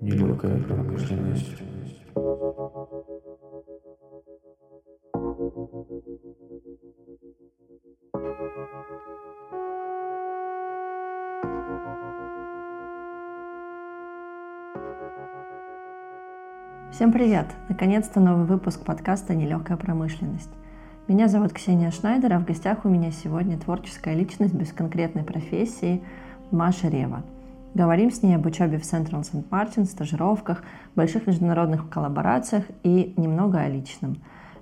Нелегкая промышленность. Всем привет! Наконец-то новый выпуск подкаста «Нелегкая промышленность». Меня зовут Ксения Шнайдер, а в гостях у меня сегодня творческая личность без конкретной профессии Маша Рева. Говорим с ней об учебе в Central St. Martin, стажировках, больших международных коллаборациях и немного о личном.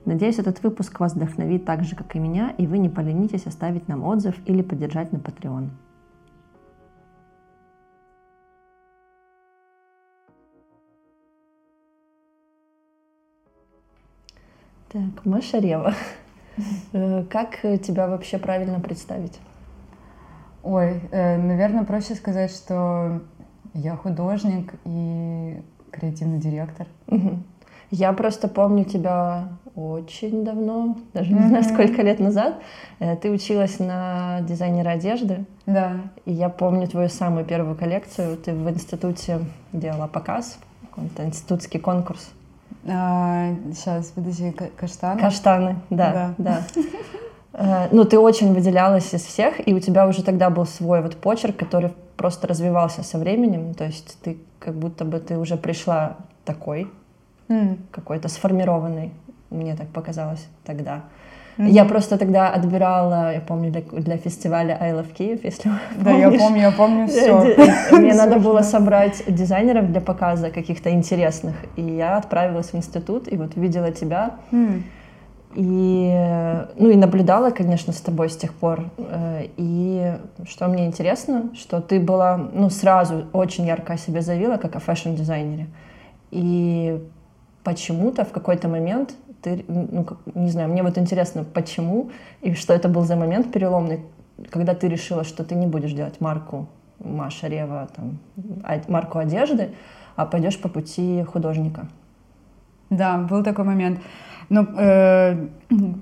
Надеюсь, этот выпуск вас вдохновит так же, как и меня, и вы не поленитесь оставить нам отзыв или поддержать на Patreon. Так, Маша Рева. Э, как тебя вообще правильно представить? Ой, э, наверное, проще сказать, что я художник и креативный директор. Я просто помню тебя очень давно, даже не знаю, сколько лет назад. Э, ты училась на дизайнера одежды. Да. И я помню твою самую первую коллекцию. Ты в институте делала показ, какой-то институтский конкурс. А, сейчас, подожди, каштаны? Каштаны, да, да. да. Ну, ты очень выделялась из всех, и у тебя уже тогда был свой вот почерк, который просто развивался со временем. То есть ты как будто бы ты уже пришла такой, mm. какой-то сформированный, мне так показалось тогда. Mm-hmm. Я просто тогда отбирала, я помню, для, для фестиваля I Love Kyiv, если Да, я помню, я помню все. Мне надо было собрать дизайнеров для показа каких-то интересных, и я отправилась в институт, и вот видела тебя, и, ну, и наблюдала, конечно, с тобой с тех пор. Э, и что мне интересно, что ты была, ну, сразу очень ярко о себе заявила, как о fashion-дизайнере. И почему-то в какой-то момент ты, ну, не знаю, мне вот интересно, почему и что это был за момент переломный, когда ты решила, что ты не будешь делать марку Маша Рева, там, а, марку одежды, а пойдешь по пути художника. Да, был такой момент. Но э,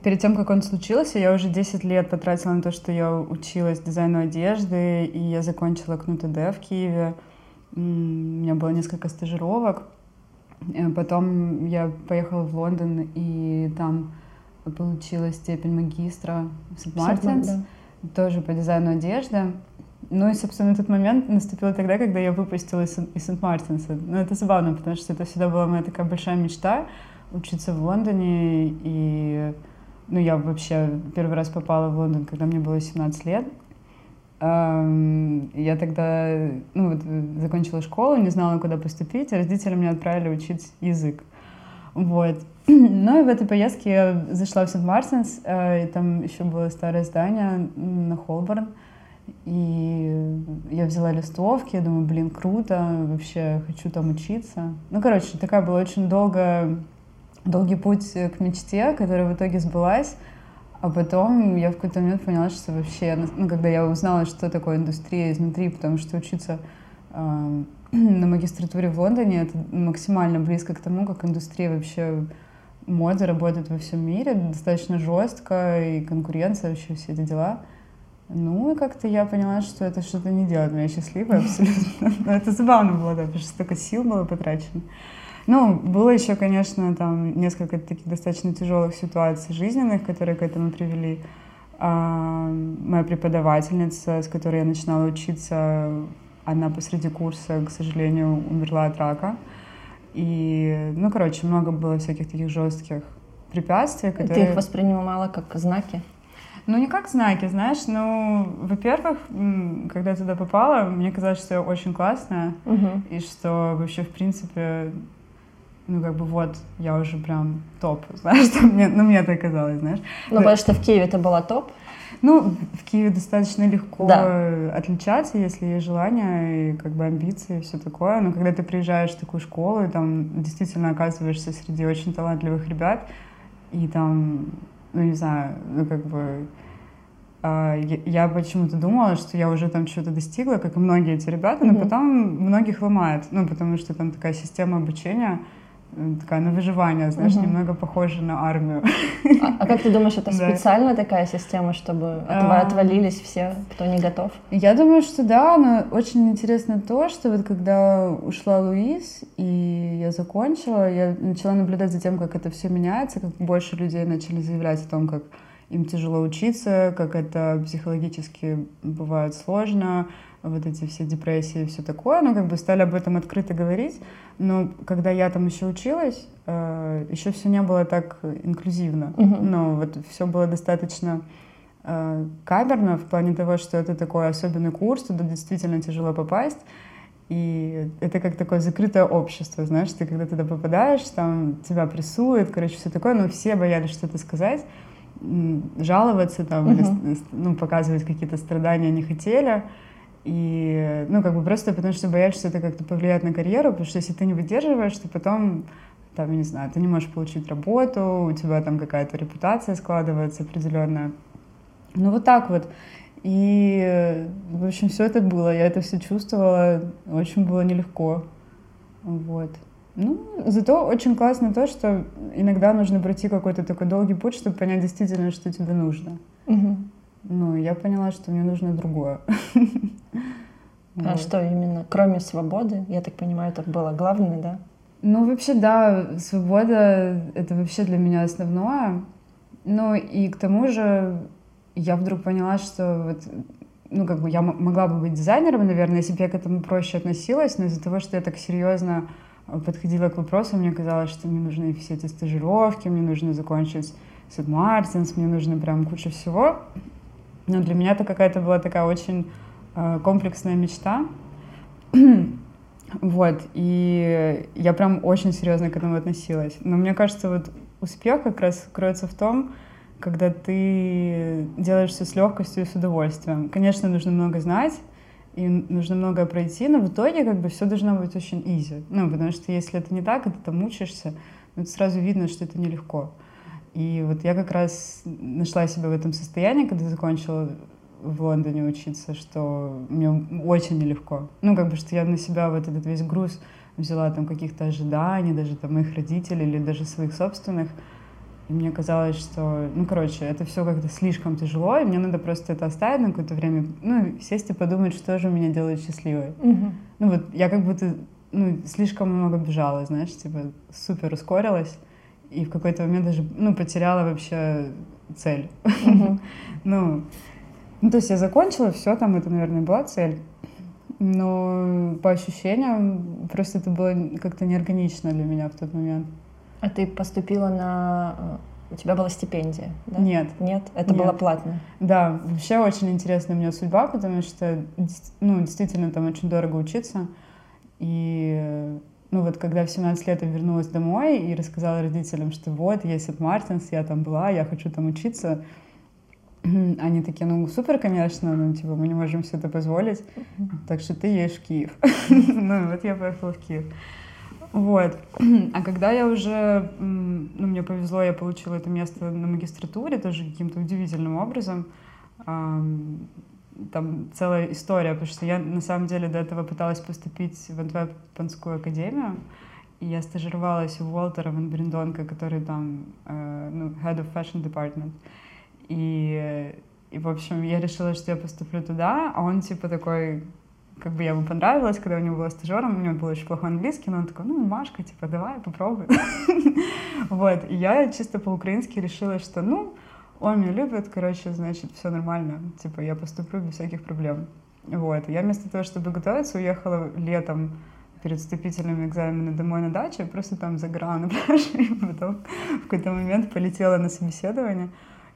перед тем, как он случился, я уже 10 лет потратила на то, что я училась дизайну одежды, и я закончила КНУТД в Киеве. У меня было несколько стажировок. Э, потом я поехала в Лондон и там получила степень магистра в St. Мартинс, да. тоже по дизайну одежды. Ну и, собственно, этот момент наступил тогда, когда я выпустилась из St. Мартинса. Ну, это забавно, потому что это всегда была моя такая большая мечта учиться в Лондоне. И, ну, я вообще первый раз попала в Лондон, когда мне было 17 лет. Я тогда ну, вот, закончила школу, не знала, куда поступить, родители меня отправили учить язык. Вот. Ну и в этой поездке я зашла в Сент-Мартинс, э, и там еще было старое здание на Холборн. И я взяла листовки, я думаю, блин, круто, вообще хочу там учиться. Ну, короче, такая была очень долгая, долгий путь к мечте, которая в итоге сбылась. А потом я в какой-то момент поняла, что вообще, ну, когда я узнала, что такое индустрия изнутри, потому что учиться э, на магистратуре в Лондоне это максимально близко к тому, как индустрия вообще моды работает во всем мире, достаточно жестко, и конкуренция, вообще все эти дела. Ну, и как-то я поняла, что это что-то не делает меня счастливой абсолютно. Но это забавно было, да, потому что столько сил было потрачено. Ну, было еще, конечно, там несколько таких достаточно тяжелых ситуаций жизненных, которые к этому привели. А, моя преподавательница, с которой я начинала учиться, она посреди курса, к сожалению, умерла от рака. И, ну, короче, много было всяких таких жестких препятствий, которые... Ты их воспринимала как знаки? Ну, не как знаки, знаешь, ну, во-первых, когда я туда попала, мне казалось, что я очень классная, угу. и что вообще, в принципе, ну, как бы вот, я уже прям топ, знаешь, что мне, ну, мне так казалось, знаешь. Ну, потому что в Киеве это была топ? Ну, в Киеве достаточно легко да. отличаться, если есть желание и как бы амбиции и все такое. Но когда ты приезжаешь в такую школу, и там действительно оказываешься среди очень талантливых ребят, и там, ну, не знаю, ну, как бы а, я почему-то думала, что я уже там что-то достигла, как и многие эти ребята, но mm-hmm. потом многих ломает, ну, потому что там такая система обучения, такая на выживание, знаешь, Мгм. немного похожа на армию. А, а как ты думаешь, это Да. специально такая система, чтобы от- А. отвалились все, кто не готов? Я думаю, что да, но очень интересно то, что вот когда ушла Луиз, и я закончила, я начала наблюдать за тем, как это все меняется, как больше людей начали заявлять о том, как им тяжело учиться, как это психологически бывает сложно, вот эти все депрессии и все такое, ну, как бы стали об этом открыто говорить, но когда я там еще училась, еще все не было так инклюзивно, Мгм. ну, вот все было достаточно э, камерно в плане того, что это такой особенный курс, туда действительно тяжело попасть. И это как такое закрытое общество, знаешь, ты когда туда попадаешь, там тебя прессуют, короче, все такое, но все боялись что-то сказать, жаловаться там, или с- с- ну, показывать какие-то страдания не хотели. И, ну, как бы просто потому что боялись, что это как-то повлияет на карьеру, потому что если ты не выдерживаешь, то потом, там, я не знаю, ты не можешь получить работу, у тебя там какая-то репутация складывается определенная. Ну, вот так вот. И, в общем, все это было, я это все чувствовала, очень было нелегко. Вот. Ну, зато очень классно то, что иногда нужно пройти какой-то такой долгий путь, чтобы понять действительно, что тебе нужно. Мгм. Ну, я поняла, что мне нужно другое. А Вот. что именно? Кроме свободы, я так понимаю, это было главное, да? Ну, вообще, да, свобода — это вообще для меня основное. Ну, и к тому же я вдруг поняла, что вот, ну, как бы я могла бы быть дизайнером, наверное, если бы я к этому проще относилась, но из-за того, что я так серьезно э, подходила к вопросу, мне казалось, что мне нужны все эти стажировки, мне нужно закончить Сет Мартинс, мне нужно прям куча всего. Но для меня это какая-то была такая очень э, комплексная мечта. Вот, и я прям очень серьезно к этому относилась. Но мне кажется, вот успех как раз кроется в том, когда ты делаешь все с легкостью и с удовольствием. Конечно, нужно много знать, и нужно многое пройти, но в итоге как бы все должно быть очень easy. Ну, потому что если это не так, и ты там учишься, ну, это сразу видно, что это нелегко. И вот я как раз нашла себя в этом состоянии, когда закончила в Лондоне учиться, что мне очень нелегко. Ну, как бы, что я на себя вот этот весь груз взяла там каких-то ожиданий, даже там моих родителей или даже своих собственных. И мне казалось, что, ну, короче, это все как-то слишком тяжело, и мне надо просто это оставить на какое-то время, ну, сесть и подумать, что же меня делает счастливой. Мгм. Ну, вот я как будто, ну, слишком много бежала, знаешь, типа, супер ускорилась, и в какой-то момент даже, ну, потеряла вообще цель. Мгм. Ну, ну, то есть я закончила, все, там это, наверное, была цель. Но по ощущениям просто это было как-то неорганично для меня в тот момент. А ты поступила на... э, У тебя была стипендия, да? Нет. Нет? Это Нет. было платно? Да, вообще очень интересная у меня судьба, потому что, ну, действительно там очень дорого учиться. И, ну, вот когда в 17 лет я вернулась домой и рассказала родителям, что вот, есть от Мартинс, я там была, я хочу там учиться, они такие, ну, супер, конечно, ну, типа, мы не можем себе это позволить, так что ты едешь в Киев. Ну, вот я поехала в Киев. Вот. А когда я уже, ну, мне повезло, я получила это место на магистратуре тоже каким-то удивительным образом. Ам, Там целая история, потому что я на самом деле до этого пыталась поступить в Антверпенскую академию, и я стажировалась у Уолтера Ван Бриндонка, который там, э, ну, head of fashion department. И, и, в общем, я решила, что я поступлю туда, а он типа такой, как бы я ему понравилась, когда у него была стажером, у него был очень плохой английский, но он такой, ну, Машка, типа, давай, попробуй. Вот, и я чисто по-украински решила, что, ну, он меня любит, короче, значит, все нормально, типа, я поступлю без всяких проблем. Вот, я вместо того, чтобы готовиться, уехала летом перед вступительными экзаменами домой на дачу, просто там загорала на пляже, и потом в какой-то момент полетела на собеседование.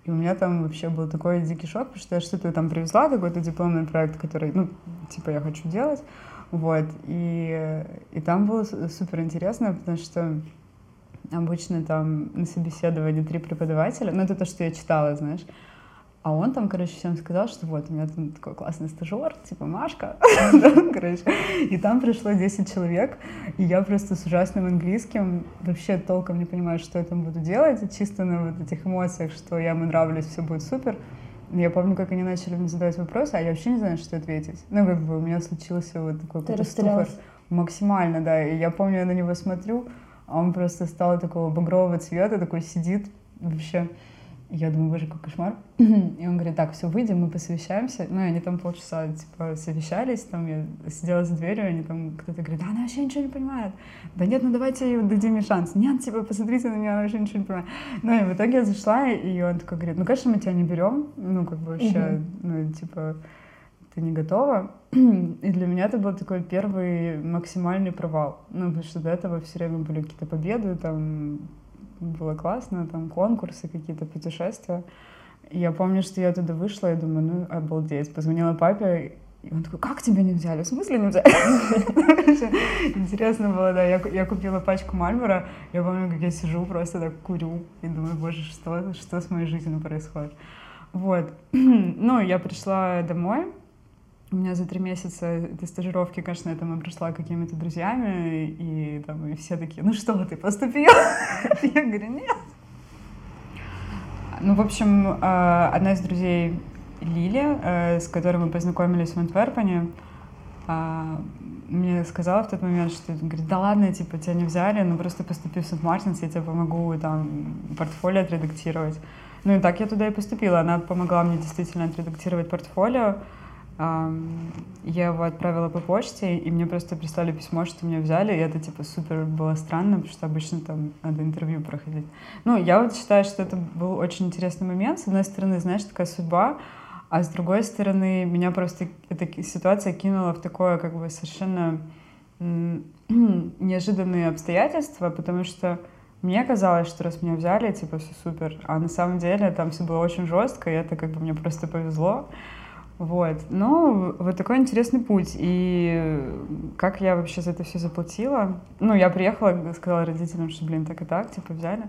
И у меня там вообще был такой дикий шок, потому что я что-то там привезла, какой-то дипломный проект, который, ну, типа, я хочу делать. Вот. И, и там было супер интересно, потому что обычно там на собеседовании три преподавателя, ну, это то, что я читала, знаешь. А он там, короче, всем сказал, что вот, у меня там такой классный стажер, типа Машка, короче. И там пришло 10 человек, и я просто с ужасным английским вообще толком не понимаю, что я там буду делать, чисто на вот этих эмоциях, что я ему нравлюсь, все будет супер. Я помню, как они начали мне задавать вопросы, а я вообще не знаю, что ответить. Ну, как бы у меня случился вот такой Ты? Максимально, да. И я помню, я на него смотрю, а он просто стал такого багрового цвета, такой сидит вообще. Я думаю, боже, какой кошмар. И он говорит, так, все, выйдем, мы посовещаемся. Ну, и они там полчаса, типа, совещались, там я сидела за дверью, они там, кто-то говорит, да, она вообще ничего не понимает. Да нет, ну давайте дадим ей шанс. Нет, типа, посмотрите на меня, она вообще ничего не понимает. Ну, и в итоге я зашла, и он такой говорит, ну, конечно, мы тебя не берем, ну, как бы вообще, ну, типа, ты не готова. И для меня это был такой первый максимальный провал. Ну, потому что до этого все время были какие-то победы, там было классно, там конкурсы, какие-то путешествия. И я помню, что я туда вышла и думаю, ну, обалдеть. Позвонила папе, и он такой, как тебя не взяли? В смысле не взяли? Интересно было, да. Я, я купила пачку Мальбора. Я помню, как я сижу, просто так курю. И думаю, боже, что, что с моей жизнью происходит? Вот. Ну, я пришла домой. У меня за три месяца этой стажировки, конечно, я там пришла какими-то друзьями, и там и все такие, ну что, ты поступил? Я говорю, нет. Ну, в общем, э, одна из друзей Лили, э, с которой мы познакомились в Антверпене, э, мне сказала в тот момент, что говорит, да ладно, типа, тебя не взяли, ну просто поступи в Сент-Мартинс, я тебе помогу там портфолио отредактировать. Ну и так я туда и поступила. Она помогла мне действительно отредактировать портфолио. Я его отправила по почте, и мне просто прислали письмо, что меня взяли, и это, типа, супер было странно, потому что обычно там надо интервью проходить. Ну, я вот считаю, что это был очень интересный момент. С одной стороны, знаешь, такая судьба, а с другой стороны, меня просто эта ситуация кинула в такое, как бы, совершенно неожиданные обстоятельства, потому что мне казалось, что раз меня взяли, типа, все супер, а на самом деле там все было очень жестко, и это как бы мне просто повезло. Вот. Ну, вот такой интересный путь. И как я вообще за это все заплатила? Ну, я приехала, сказала родителям, что, блин, так и так, типа, взяли.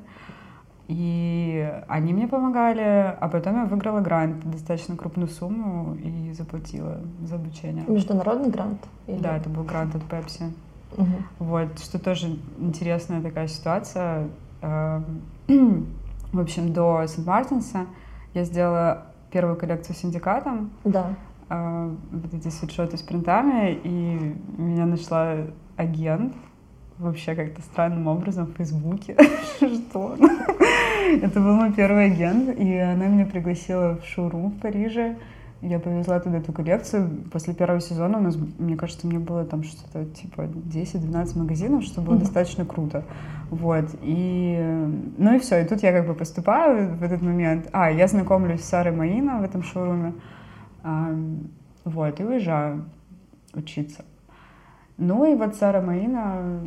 И они мне помогали, а потом я выиграла грант, достаточно крупную сумму, и заплатила за обучение. Международный грант? Или... Да, это был грант от Pepsi. Угу. Вот, что тоже интересная такая ситуация. Эм, в общем, до Сент-Мартинса я сделала первую коллекцию синдикатом. Да. Э, вот эти свитшоты с принтами, и меня нашла агент, вообще как-то странным образом в Фейсбуке. Что? Это был мой первый агент, и она меня пригласила в шоурум в Париже. Я повезла туда эту коллекцию. После первого сезона у нас, мне кажется, мне было там что-то типа 10-12 магазинов, что было mm-hmm. достаточно круто. Вот. И, ну и все. И тут я как бы поступаю в этот момент. А, я знакомлюсь с Сарой Маина в этом шоуруме. А, вот, и уезжаю учиться. Ну и вот Сара Маина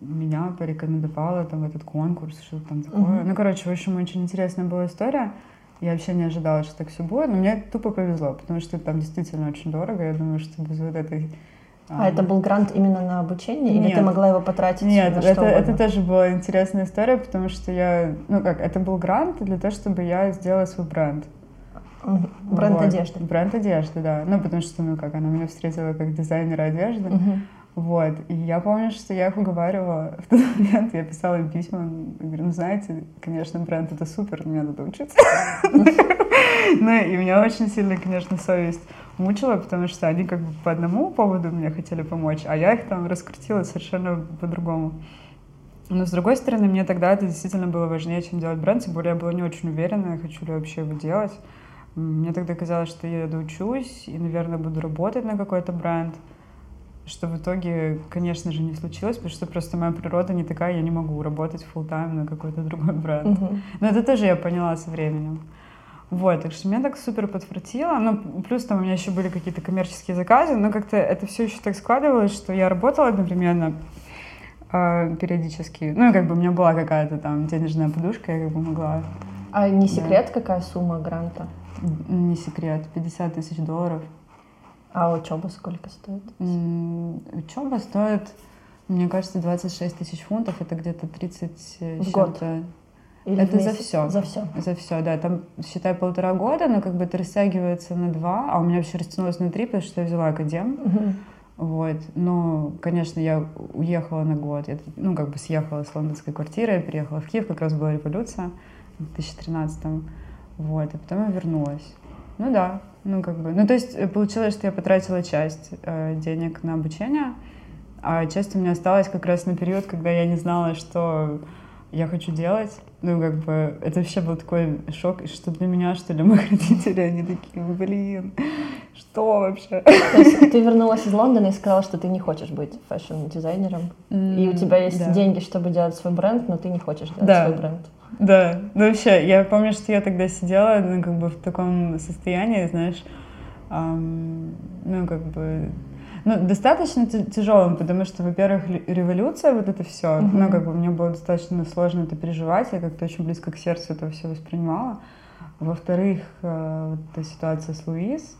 меня порекомендовала там в этот конкурс, что там такое. Mm-hmm. Ну, короче, в общем, очень интересная была история. Я вообще не ожидала, что так все будет, но мне тупо повезло, потому что там действительно очень дорого. Я думаю, что без вот этой а, а это был грант именно на обучение, или нет, ты могла его потратить? Нет, на это, что это тоже была интересная история, потому что я, ну как, это был грант для того, чтобы я сделала свой бренд. Бренд вот. одежды. Бренд одежды, да. Ну, потому что, ну как, она меня встретила как дизайнера одежды. Uh-huh. Вот. И я помню, что я их уговаривала в тот момент, я писала им письма, говорю, ну, знаете, конечно, бренд это супер, но мне надо учиться. Ну, и меня очень сильно, конечно, совесть мучила, потому что они как бы по одному поводу мне хотели помочь, а я их там раскрутила совершенно по-другому. Но с другой стороны, мне тогда это действительно было важнее, чем делать бренд, тем более я была не очень уверена, хочу ли вообще его делать. Мне тогда казалось, что я доучусь и, наверное, буду работать на какой-то бренд, что в итоге, конечно же, не случилось, потому что просто моя природа не такая, я не могу работать full time на какой-то другой бренд. Uh-huh. Но это тоже я поняла со временем. Вот, так что меня так супер подфартило. Ну, плюс там у меня еще были какие-то коммерческие заказы, но как-то это все еще так складывалось, что я работала одновременно э, периодически. Ну, и как бы у меня была какая-то там денежная подушка, я как бы могла. А не секрет, да. какая сумма гранта? Не секрет, 50 тысяч долларов. А учеба сколько стоит? Учеба стоит, мне кажется, 26 тысяч фунтов. Это где-то 30 в год. Или это за все. За все. За все, да. Там, считай, полтора года, но как бы это растягивается на два, а у меня вообще растянулось на три, потому что я взяла академ. Угу. Вот. Ну, конечно, я уехала на год. Я, ну, как бы съехала с лондонской квартиры, переехала в Киев, как раз была революция в 2013 -м. Вот. И потом я вернулась. Ну да, ну как бы. Ну то есть э, получилось, что я потратила часть э, денег на обучение, а часть у меня осталась как раз на период, когда я не знала, что я хочу делать. Ну, как бы, это вообще был такой шок, что для меня, что для моих родителей, они такие, блин, что вообще? То есть ты вернулась из Лондона и сказала, что ты не хочешь быть fashion-дизайнером, и у тебя есть да. деньги, чтобы делать свой бренд, но ты не хочешь делать Да. свой бренд. Да, ну вообще, я помню, что я тогда сидела, ну, как бы в таком состоянии, знаешь, ам, ну, как бы, ну, достаточно тя- тяжелым, потому что, во-первых, революция, вот это все, Мгм. ну, как бы мне было достаточно сложно это переживать, я как-то очень близко к сердцу это все воспринимала. Во-вторых, э, вот эта ситуация с Луиз,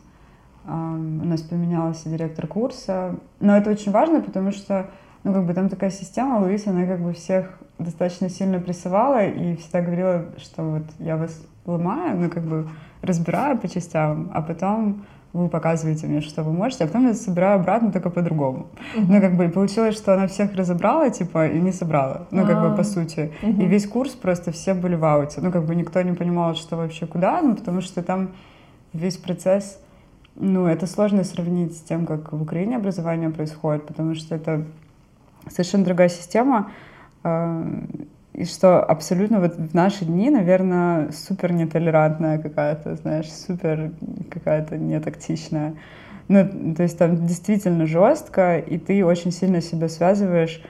ам, у нас поменялся директор курса, но это очень важно, потому что, ну, как бы там такая система, Луиз, она как бы всех достаточно сильно прессовала и всегда говорила, что вот я вас ломаю, ну, как бы разбираю по частям, а потом вы показываете мне, что вы можете, а потом я собираю обратно только по-другому. Ну, как бы и получилось, что она всех разобрала, типа, и не собрала. Ну, как бы, А. по сути. Мгм. И весь курс просто все были в ауте. Ну, как бы никто не понимал, что вообще куда, ну, потому что там весь процесс, ну, это сложно сравнить с тем, как в Украине образование происходит, потому что это совершенно другая система, э, и что абсолютно вот в наши дни, наверное, супер нетолерантная какая-то, знаешь, супер какая-то нетактичная. Ну, то есть там действительно жестко, и ты очень сильно себя связываешь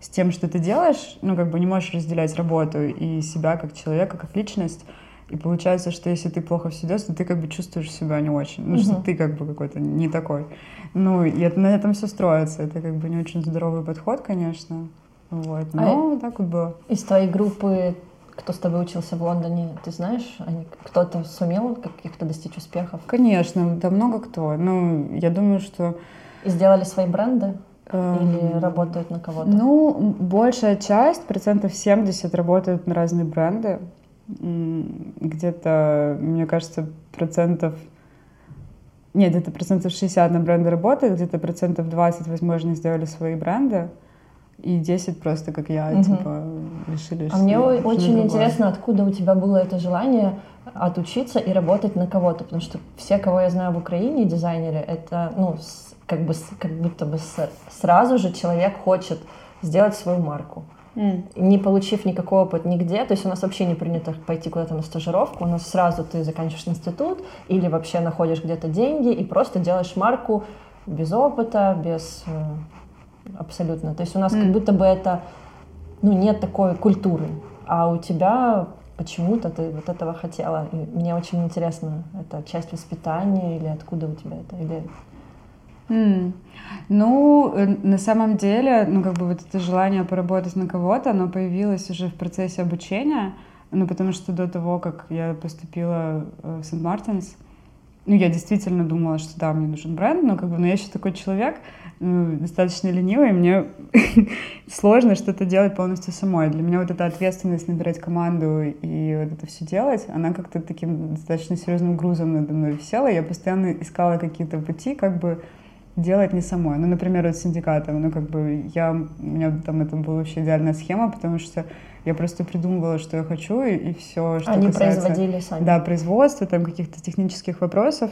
с тем, что ты делаешь, ну, как бы не можешь разделять работу и себя как человека, как личность. И получается, что если ты плохо все делаешь, то ты как бы чувствуешь себя не очень. Ну, что Мгм. ты как бы какой-то не такой. Ну, и это- на этом все строится. Это как бы не очень здоровый подход, конечно. Вот. А Но так вот было. Из твоей группы, кто с тобой учился в Лондоне, ты знаешь, они, кто-то сумел каких-то достичь успехов Конечно, да много кто. Ну, я думаю, что... и сделали свои бренды или эм, работают на кого-то? Ну, большая часть, процентов 70 работают на разные бренды. Где-то, мне кажется, процентов... Нет, где-то процентов 60 на бренды работает, где-то процентов 20, возможно, сделали свои бренды. И 10 просто, как я, Мгм. типа, решили, А мне очень другое. интересно, откуда у тебя было это желание отучиться и работать на кого-то, потому что все, кого я знаю в Украине, дизайнеры, это, ну, как бы, как будто бы сразу же человек хочет сделать свою марку. М. не получив никакой опыт нигде, то есть у нас вообще не принято пойти куда-то на стажировку, у нас сразу ты заканчиваешь институт или вообще находишь где-то деньги и просто делаешь марку без опыта, без э, абсолютно. То есть у нас как М. будто бы это, ну, нет такой культуры, а у тебя почему-то ты вот этого хотела. И мне очень интересно, это часть воспитания или откуда у тебя это? Или... М. Ну, э, на самом деле, ну, как бы вот это желание поработать на кого-то, оно появилось уже в процессе обучения, ну, потому что до того, как я поступила э, в Сент-Мартинс, ну, я действительно думала, что да, мне нужен бренд, но как бы, но я еще такой человек, ну, достаточно ленивый, и мне сложно что-то делать полностью самой. Для меня вот эта ответственность набирать команду и вот это все делать, она как-то таким достаточно серьезным грузом надо мной висела. Я постоянно искала какие-то пути, как бы делать не самой. Ну, например, вот с синдикатом, ну, как бы я, у меня там это была вообще идеальная схема, потому что я просто придумывала, что я хочу, и, все, что Они касается... производили сами. Да, производства, там каких-то технических вопросов,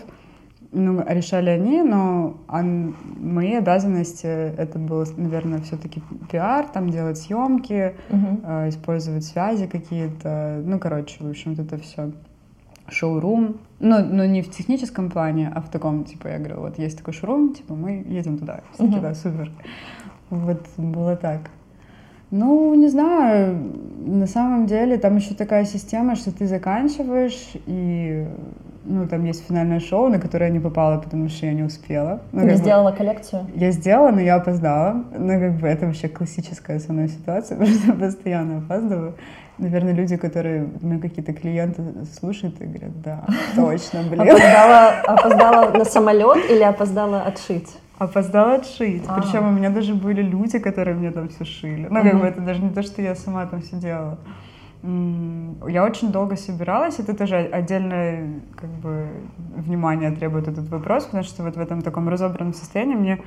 ну, решали они, но а мои обязанности, это было, наверное, все-таки пиар, там делать съемки, Мгм. э, использовать связи какие-то, ну, короче, в общем, вот это все. Шоурум, ну, ну, не в техническом плане, а в таком, типа, я говорю, вот есть такой шоурум, типа, мы едем туда. Все таки, Мгм. да, супер. Вот было так. Ну, не знаю, на самом деле там еще такая система, что ты заканчиваешь, и, ну, там есть финальное шоу, на которое я не попала, потому что я не успела. Ну, Не как бы- сделала коллекцию? я сделала, но я опоздала. Ну, как бы это вообще классическая со мной ситуация, потому что я постоянно опаздываю. Наверное, люди, которые, ну, какие-то клиенты слушают и говорят, да, точно, блин. Опоздала, опоздала на самолет или опоздала отшить? Опоздала отшить. А. Причем у меня даже были люди, которые мне там все шили. Ну, как бы это даже не то, что я сама там все делала. Я очень долго собиралась, это тоже отдельное как бы, внимание требует этот вопрос, потому что вот в этом таком разобранном состоянии мне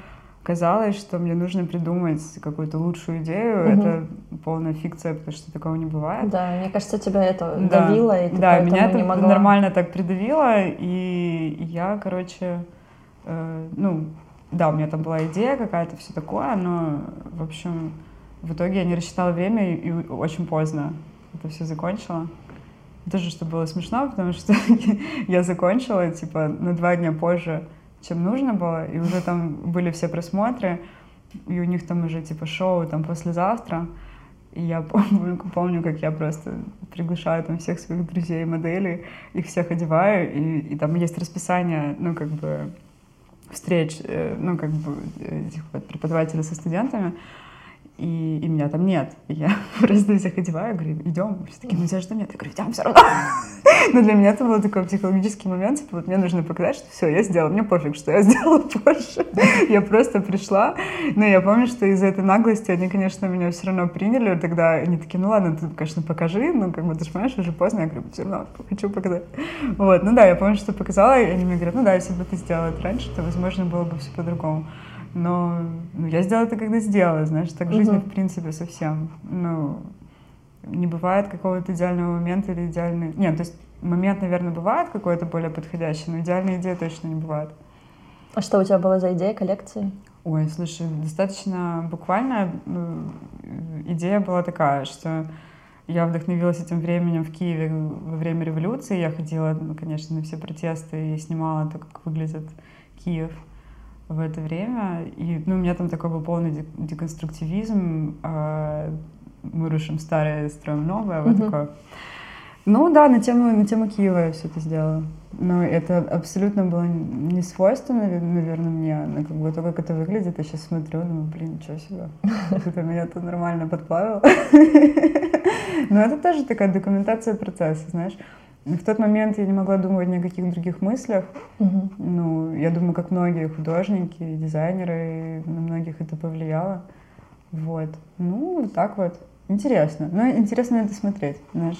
казалось, что мне нужно придумать какую-то лучшую идею. Мгм. Это полная фикция, потому что такого не бывает. Да, мне кажется, тебя это Да. давило, и ты Да, меня это не могла. нормально так придавило, и я, короче, э, ну, да, у меня там была идея какая-то, все такое, но, в общем, в итоге я не рассчитала время и, и очень поздно это все закончила. Тоже, что было смешно, потому что я закончила, типа, на два дня позже, чем нужно было, и уже там были все просмотры, и у них там уже, типа, шоу там послезавтра, и я помню, помню, как я просто приглашаю там всех своих друзей моделей, их всех одеваю, и, и там есть расписание, ну, как бы, встреч, э, ну, как бы, этих вот преподавателей со студентами, и, и меня там нет. И я просто всех одеваю, говорю, идем. Все такие, ну тебя же там нет. Я говорю, идем все равно. Но для меня это был такой психологический момент, типа, вот мне нужно показать, что все, я сделала, мне пофиг, что я сделала позже. я просто пришла. Но я помню, что из-за этой наглости они, конечно, меня все равно приняли. Тогда они такие, ну ладно, ты, конечно, покажи, ну, как бы, ты же понимаешь, уже поздно. Я говорю, все равно хочу показать. Вот, ну да, я помню, что показала, и они мне говорят, ну да, если бы ты сделала это раньше, то, возможно, было бы все по-другому. Но ну, я сделала это, когда сделала, знаешь, так в жизни, в принципе, совсем. Ну, не бывает какого-то идеального момента или идеальный... Нет, то есть момент, наверное, бывает какой-то более подходящий, но идеальной идеи точно не бывает. А что у тебя была за идея коллекции? Ой, слушай, достаточно буквально идея была такая, что я вдохновилась этим временем в Киеве во время революции. Я ходила, ну, конечно, на все протесты и снимала то, как выглядит Киев в это время. И ну, у меня там такой был полный деконструктивизм. Э, мы рушим старое, строим новое. Вот mm-hmm. такое. Ну да, на тему, на тему Киева я все это сделала. Но это абсолютно было не свойственно, наверное, мне. Но как бы то, как это выглядит, я сейчас смотрю, думаю, блин, ничего себе. Это меня тут нормально подплавило. Но это тоже такая документация процесса, знаешь. В тот момент я не могла думать ни о каких других мыслях. Угу. Ну, я думаю, как многие художники, дизайнеры, на многих это повлияло. Вот. Ну, так вот. Интересно. Ну, интересно это смотреть, знаешь,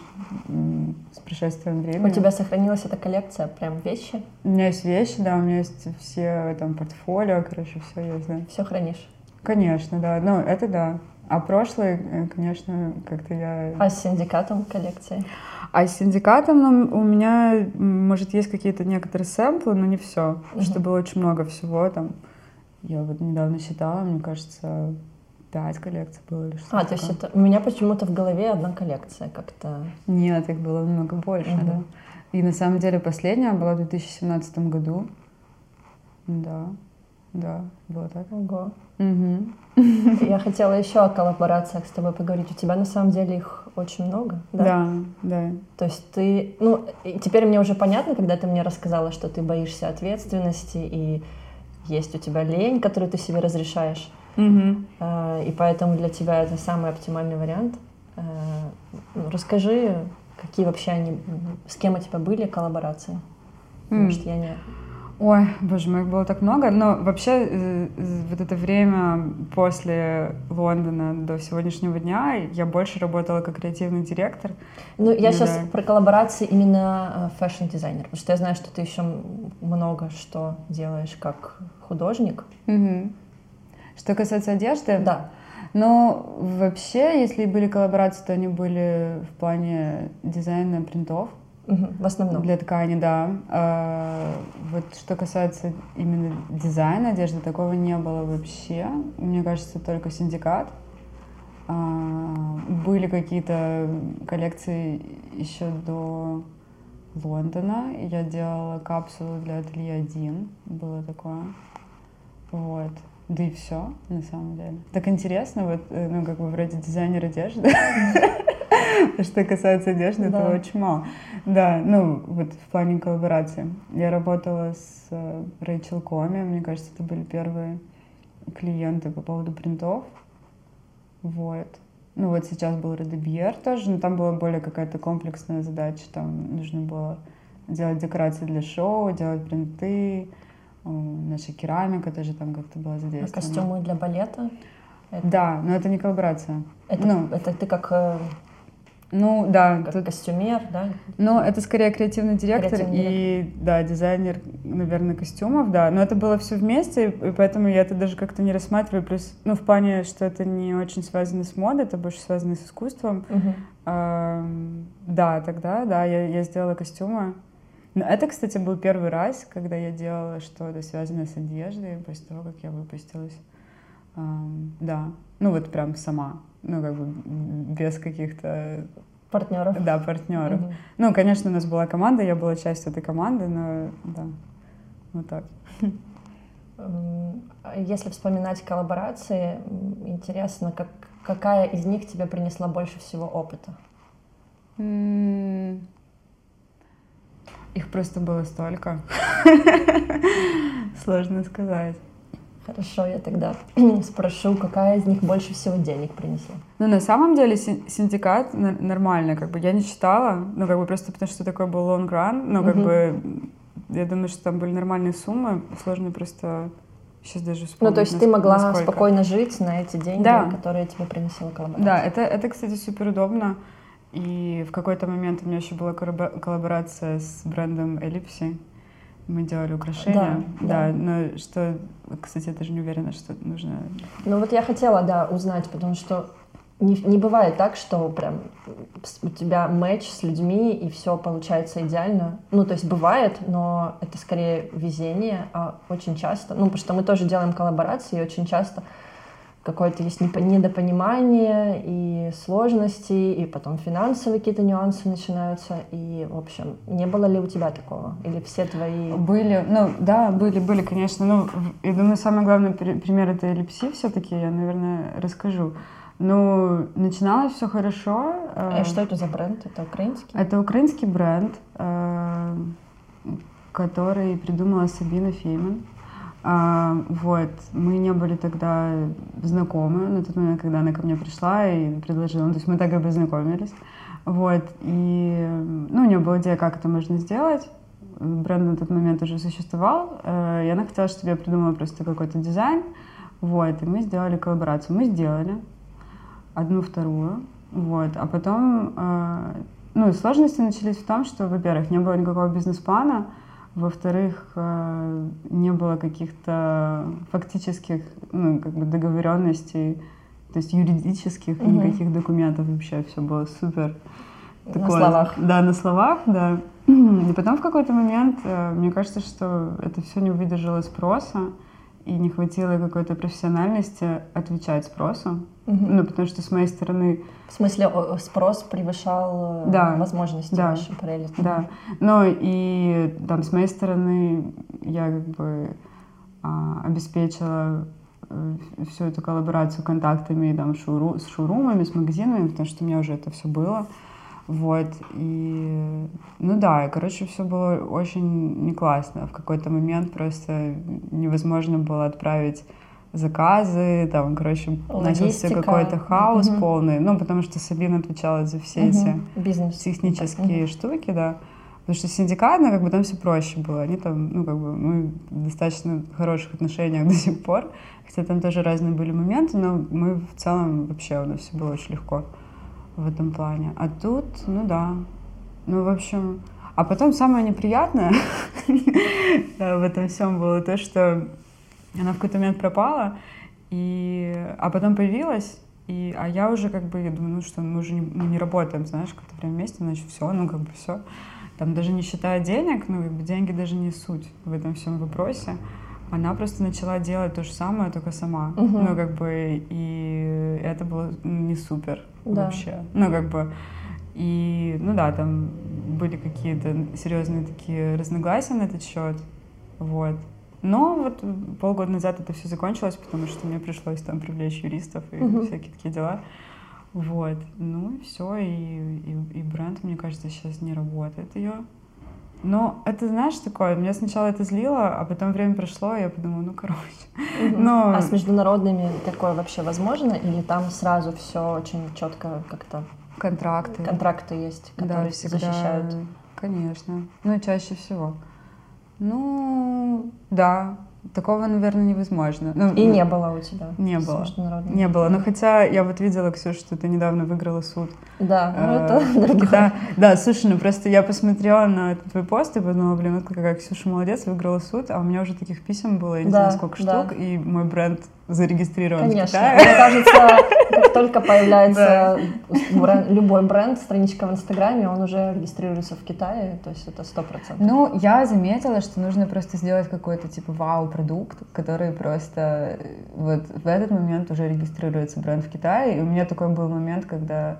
с пришествием времени. У тебя сохранилась эта коллекция, прям вещи? У меня есть вещи, да, у меня есть все там портфолио, короче, все есть, да. Все хранишь? Конечно, да. Ну, это да. А прошлое, э, конечно, как-то я... А с синдикатом коллекции? А с синдикатом ну, у меня, может, есть какие-то некоторые сэмплы, но не все. Mm-hmm. что было очень много всего. Там, я вот недавно считала, мне кажется, пять коллекций было или что-то. А, то есть это у меня почему-то в голове одна коллекция как-то. Нет, их было намного больше, mm-hmm. да. И на самом деле последняя была в 2017 году. Да, да, было так. Ого. Угу. Я хотела еще о коллаборациях с тобой поговорить. У тебя на самом деле их очень много, да? Да, да. То есть ты, ну, теперь мне уже понятно, когда ты мне рассказала, что ты боишься ответственности и есть у тебя лень, которую ты себе разрешаешь. Угу. И поэтому для тебя это самый оптимальный вариант. Э, ну, расскажи, какие вообще они, с кем у тебя были коллаборации? Потому м-м. что я не Ой, боже мой, их было так много. Но вообще э, вот это время после Лондона до сегодняшнего дня я больше работала как креативный директор. Ну, я сейчас да. про коллаборации именно э, fashion-дизайнер, потому что я знаю, что ты еще много что делаешь как художник. Угу. Что касается одежды? Да. Но вообще, если были коллаборации, то они были в плане дизайна принтов. Угу, в основном. Для ткани, да. А, вот что касается именно дизайна одежды, такого не было вообще. Мне кажется, только синдикат. А, были какие-то коллекции еще до Лондона. Я делала капсулу для ателье 1. Было такое. Вот. Да и все, на самом деле. Так интересно, вот, э, ну, как бы вроде дизайнер одежды. Что касается одежды, да. этого очень мало. Да, ну, вот в плане коллаборации. Я работала с э, Рэйчел Коми, мне кажется, это были первые клиенты по поводу принтов. Вот. Ну вот сейчас был Редебьер тоже, но там была более какая-то комплексная задача. Там нужно было делать декорации для шоу, делать принты, наша керамика тоже там как-то была задействована. А костюмы для балета? Это... Да, но это не коллаборация. Это, ну, это ты как э, ну, да. Как тут... костюмер, да? Ну, это скорее креативный директор креативный и, директор. да, дизайнер, наверное, костюмов, да. Но это было все вместе, и поэтому я это даже как-то не рассматриваю. Плюс, ну, в плане, что это не очень связано с модой, это больше связано с искусством. Угу. А, да, тогда, да, я, я сделала костюмы. Но это, кстати, был первый раз, когда я делала что-то связанное с одеждой после того, как я выпустилась. Эм, да, ну вот прям сама, ну как бы без каких-то Партнеров. да партнеров. Мгм. Ну, конечно, у нас была команда, я была частью этой команды, но да, вот так. Если вспоминать коллаборации, интересно, как, какая из них тебе принесла больше всего опыта? Их просто было столько. Сложно сказать. Хорошо, я тогда спрошу, какая из них больше всего денег принесла? Ну, на самом деле, син- синдикат нормально, как бы я не читала, ну, как бы просто потому, что такой был long run, но как Мгм. бы я думаю, что там были нормальные суммы, сложно просто сейчас даже вспомнить. Ну, то есть ты могла насколько. спокойно жить на эти деньги, Да. которые тебе принесла коллаборация? Да, это, это, кстати, супер удобно. И в какой-то момент у меня еще была коллаборация с брендом Ellipsy. Мы делали украшения. Да, да. но что, кстати, я даже не уверена, что нужно... Ну вот я хотела, да, узнать, потому что не, не бывает так, что прям у тебя матч с людьми и все получается идеально. Ну, то есть бывает, но это скорее везение, а очень часто, ну, потому что мы тоже делаем коллаборации, и очень часто какое-то есть недопонимание и сложности, и потом финансовые какие-то нюансы начинаются. И, в общем, не было ли у тебя такого? Или все твои... Были, ну да, были, были, конечно. Ну, я думаю, самый главный при- пример это Ellipsy все-таки, я, наверное, расскажу. Ну, начиналось все хорошо. Э, э, Что это за бренд? Это украинский? Это украинский бренд, э, который придумала Сабина Фейман. А, Вот, мы не были тогда знакомы на тот момент, когда она ко мне пришла и предложила. Ну, то есть мы так и познакомились. Вот, и ну, у нее была идея, как это можно сделать. Бренд на тот момент уже существовал, э, и она хотела, чтобы я придумала просто какой-то дизайн. Вот, и мы сделали коллаборацию. Мы сделали одну, вторую. Вот, а потом э, ну, сложности начались в том, что, во-первых, не было никакого бизнес-плана, во-вторых, э, не было каких-то фактических, ну, как бы договоренностей, то есть юридических Мгм. никаких документов вообще, все было супер. На словах. Да, на словах, да. И потом в какой-то момент, э, мне кажется, что это все не выдержало спроса, и не хватило какой-то профессиональности отвечать спросу. Мгм. Ну, потому что с моей стороны В смысле, спрос превышал э, Да, возможности да, ваши параллели. Да, но и там с моей стороны я как бы а, обеспечила э, всю эту коллаборацию контактами там шоуру, с шоурумами, с магазинами, потому что у меня уже это все было. Вот, и, ну да, и, короче, все было очень не классно. В какой-то момент просто невозможно было отправить заказы, там, короче, начался Логистика. какой-то хаос Мгм. полный, ну, потому что Сабина отвечала за все эти Мгм. Бизнес. технические Мгм. штуки, да. Потому что синдикатно, как бы там все проще было. Они там, ну, как бы, мы в достаточно хороших отношениях до сих пор. Хотя там тоже разные были моменты, но мы в целом вообще у нас все было очень легко в этом плане. А тут, ну да. Ну, в общем. А потом самое неприятное в этом всем было то, что она в какой-то момент пропала, и... а потом появилась, и... а я уже как бы, я думаю, ну что, мы уже не, мы не работаем, знаешь, какое-то время вместе, значит, все, ну как бы все. Там даже не считая денег, ну как бы деньги даже не суть в этом всем вопросе. Она просто начала делать то же самое, только сама. Мгм. Ну как бы, и это было не супер Да. вообще. Ну как бы, и, ну да, там были какие-то серьезные такие разногласия на этот счет. Вот. Но вот полгода назад это все закончилось, потому что мне пришлось там привлечь юристов и Мгм. всякие такие дела. Вот. Ну и все. И, и, и бренд, мне кажется, сейчас не работает ее. Но это, знаешь, такое, меня сначала это злило, а потом время прошло, и я подумала, ну, короче. Мгм. Но- А с международными такое вообще возможно? Или там сразу все очень четко как-то Контракты. контракты есть, Да, которые всегда. защищают? Конечно. Ну, чаще всего. Ну, да. Такого, наверное, невозможно. Ну, И не было у тебя? Не было. Не было. Но хотя я вот видела, Ксюша, что ты недавно выиграла суд. Да, ну Э, это другое. Да, да, слушай, ну просто я посмотрела на этот твой пост и подумала, блин, вот какая Ксюша молодец, выиграла суд, а у меня уже таких писем было, я не Да, знаю, сколько да. штук, и мой бренд зарегистрирован в Конечно. Китае. Мне кажется, только появляется любой бренд, страничка в Инстаграме, он уже регистрируется в Китае, то есть это сто процентов. Ну, я заметила, что нужно просто сделать какой-то типа вау-продукт, который просто э, вот в этот момент уже регистрируется бренд в Китае. И у меня такой был момент, когда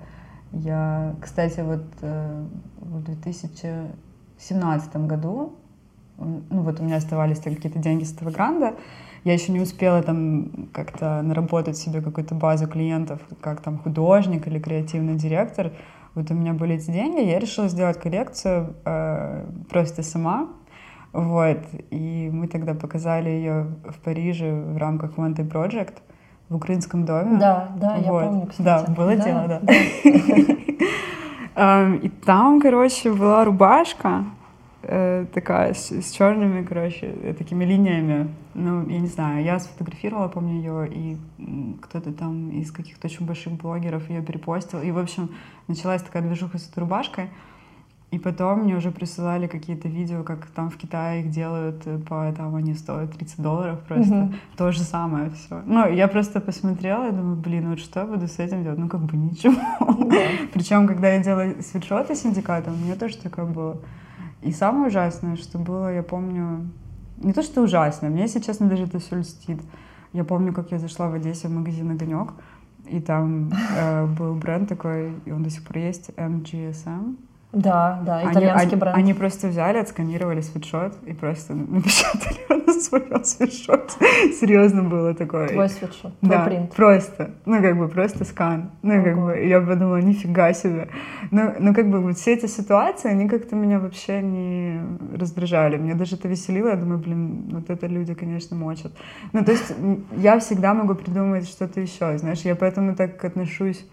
я, кстати, вот э, в 2017 году, ну вот у меня оставались какие-то деньги с этого гранда, я еще не успела там как-то наработать себе какую-то базу клиентов, как там художник или креативный директор. Вот у меня были эти деньги, я решила сделать коллекцию э, просто сама. Вот, и мы тогда показали ее в Париже в рамках One Day Project в украинском доме. Да, да, я Вот. помню, кстати. Да, было дело, да. Эм, И там, короче, была рубашка э, такая с, с черными, короче, э, такими линиями. Ну, я не знаю, я сфотографировала, помню ее, и кто-то там из каких-то очень больших блогеров ее перепостил. И, в общем, началась такая движуха с этой рубашкой. И потом мне уже присылали какие-то видео, как там в Китае их делают э, по, там они стоят 30 долларов просто. Мгм. То же самое все. Ну, я просто посмотрела и думаю, блин, вот что я буду с этим делать? Ну, как бы ничего. Причем, когда я делала свитшоты синдиката, у меня тоже такое было. И самое ужасное, что было, я помню, не то, что ужасно, мне, если честно, даже это все льстит. Я помню, как я зашла в Одессе в магазин «Огонек», и там э, был бренд такой, и он до сих пор есть, MGSM. Да, да, итальянский они, бренд. Они просто взяли, отсканировали свитшот и просто напечатали на своем свитшоте. Серьезно было такое. Твой свитшот, твой Да, принт. просто, ну как бы просто скан, ну как бы, я подумала, нифига себе. Ну, ну как бы вот все эти ситуации, они как-то меня вообще не раздражали, мне даже это веселило, я думаю, блин, вот это люди, конечно, мочат. Ну то есть я всегда могу придумать что-то еще, знаешь, я поэтому так отношусь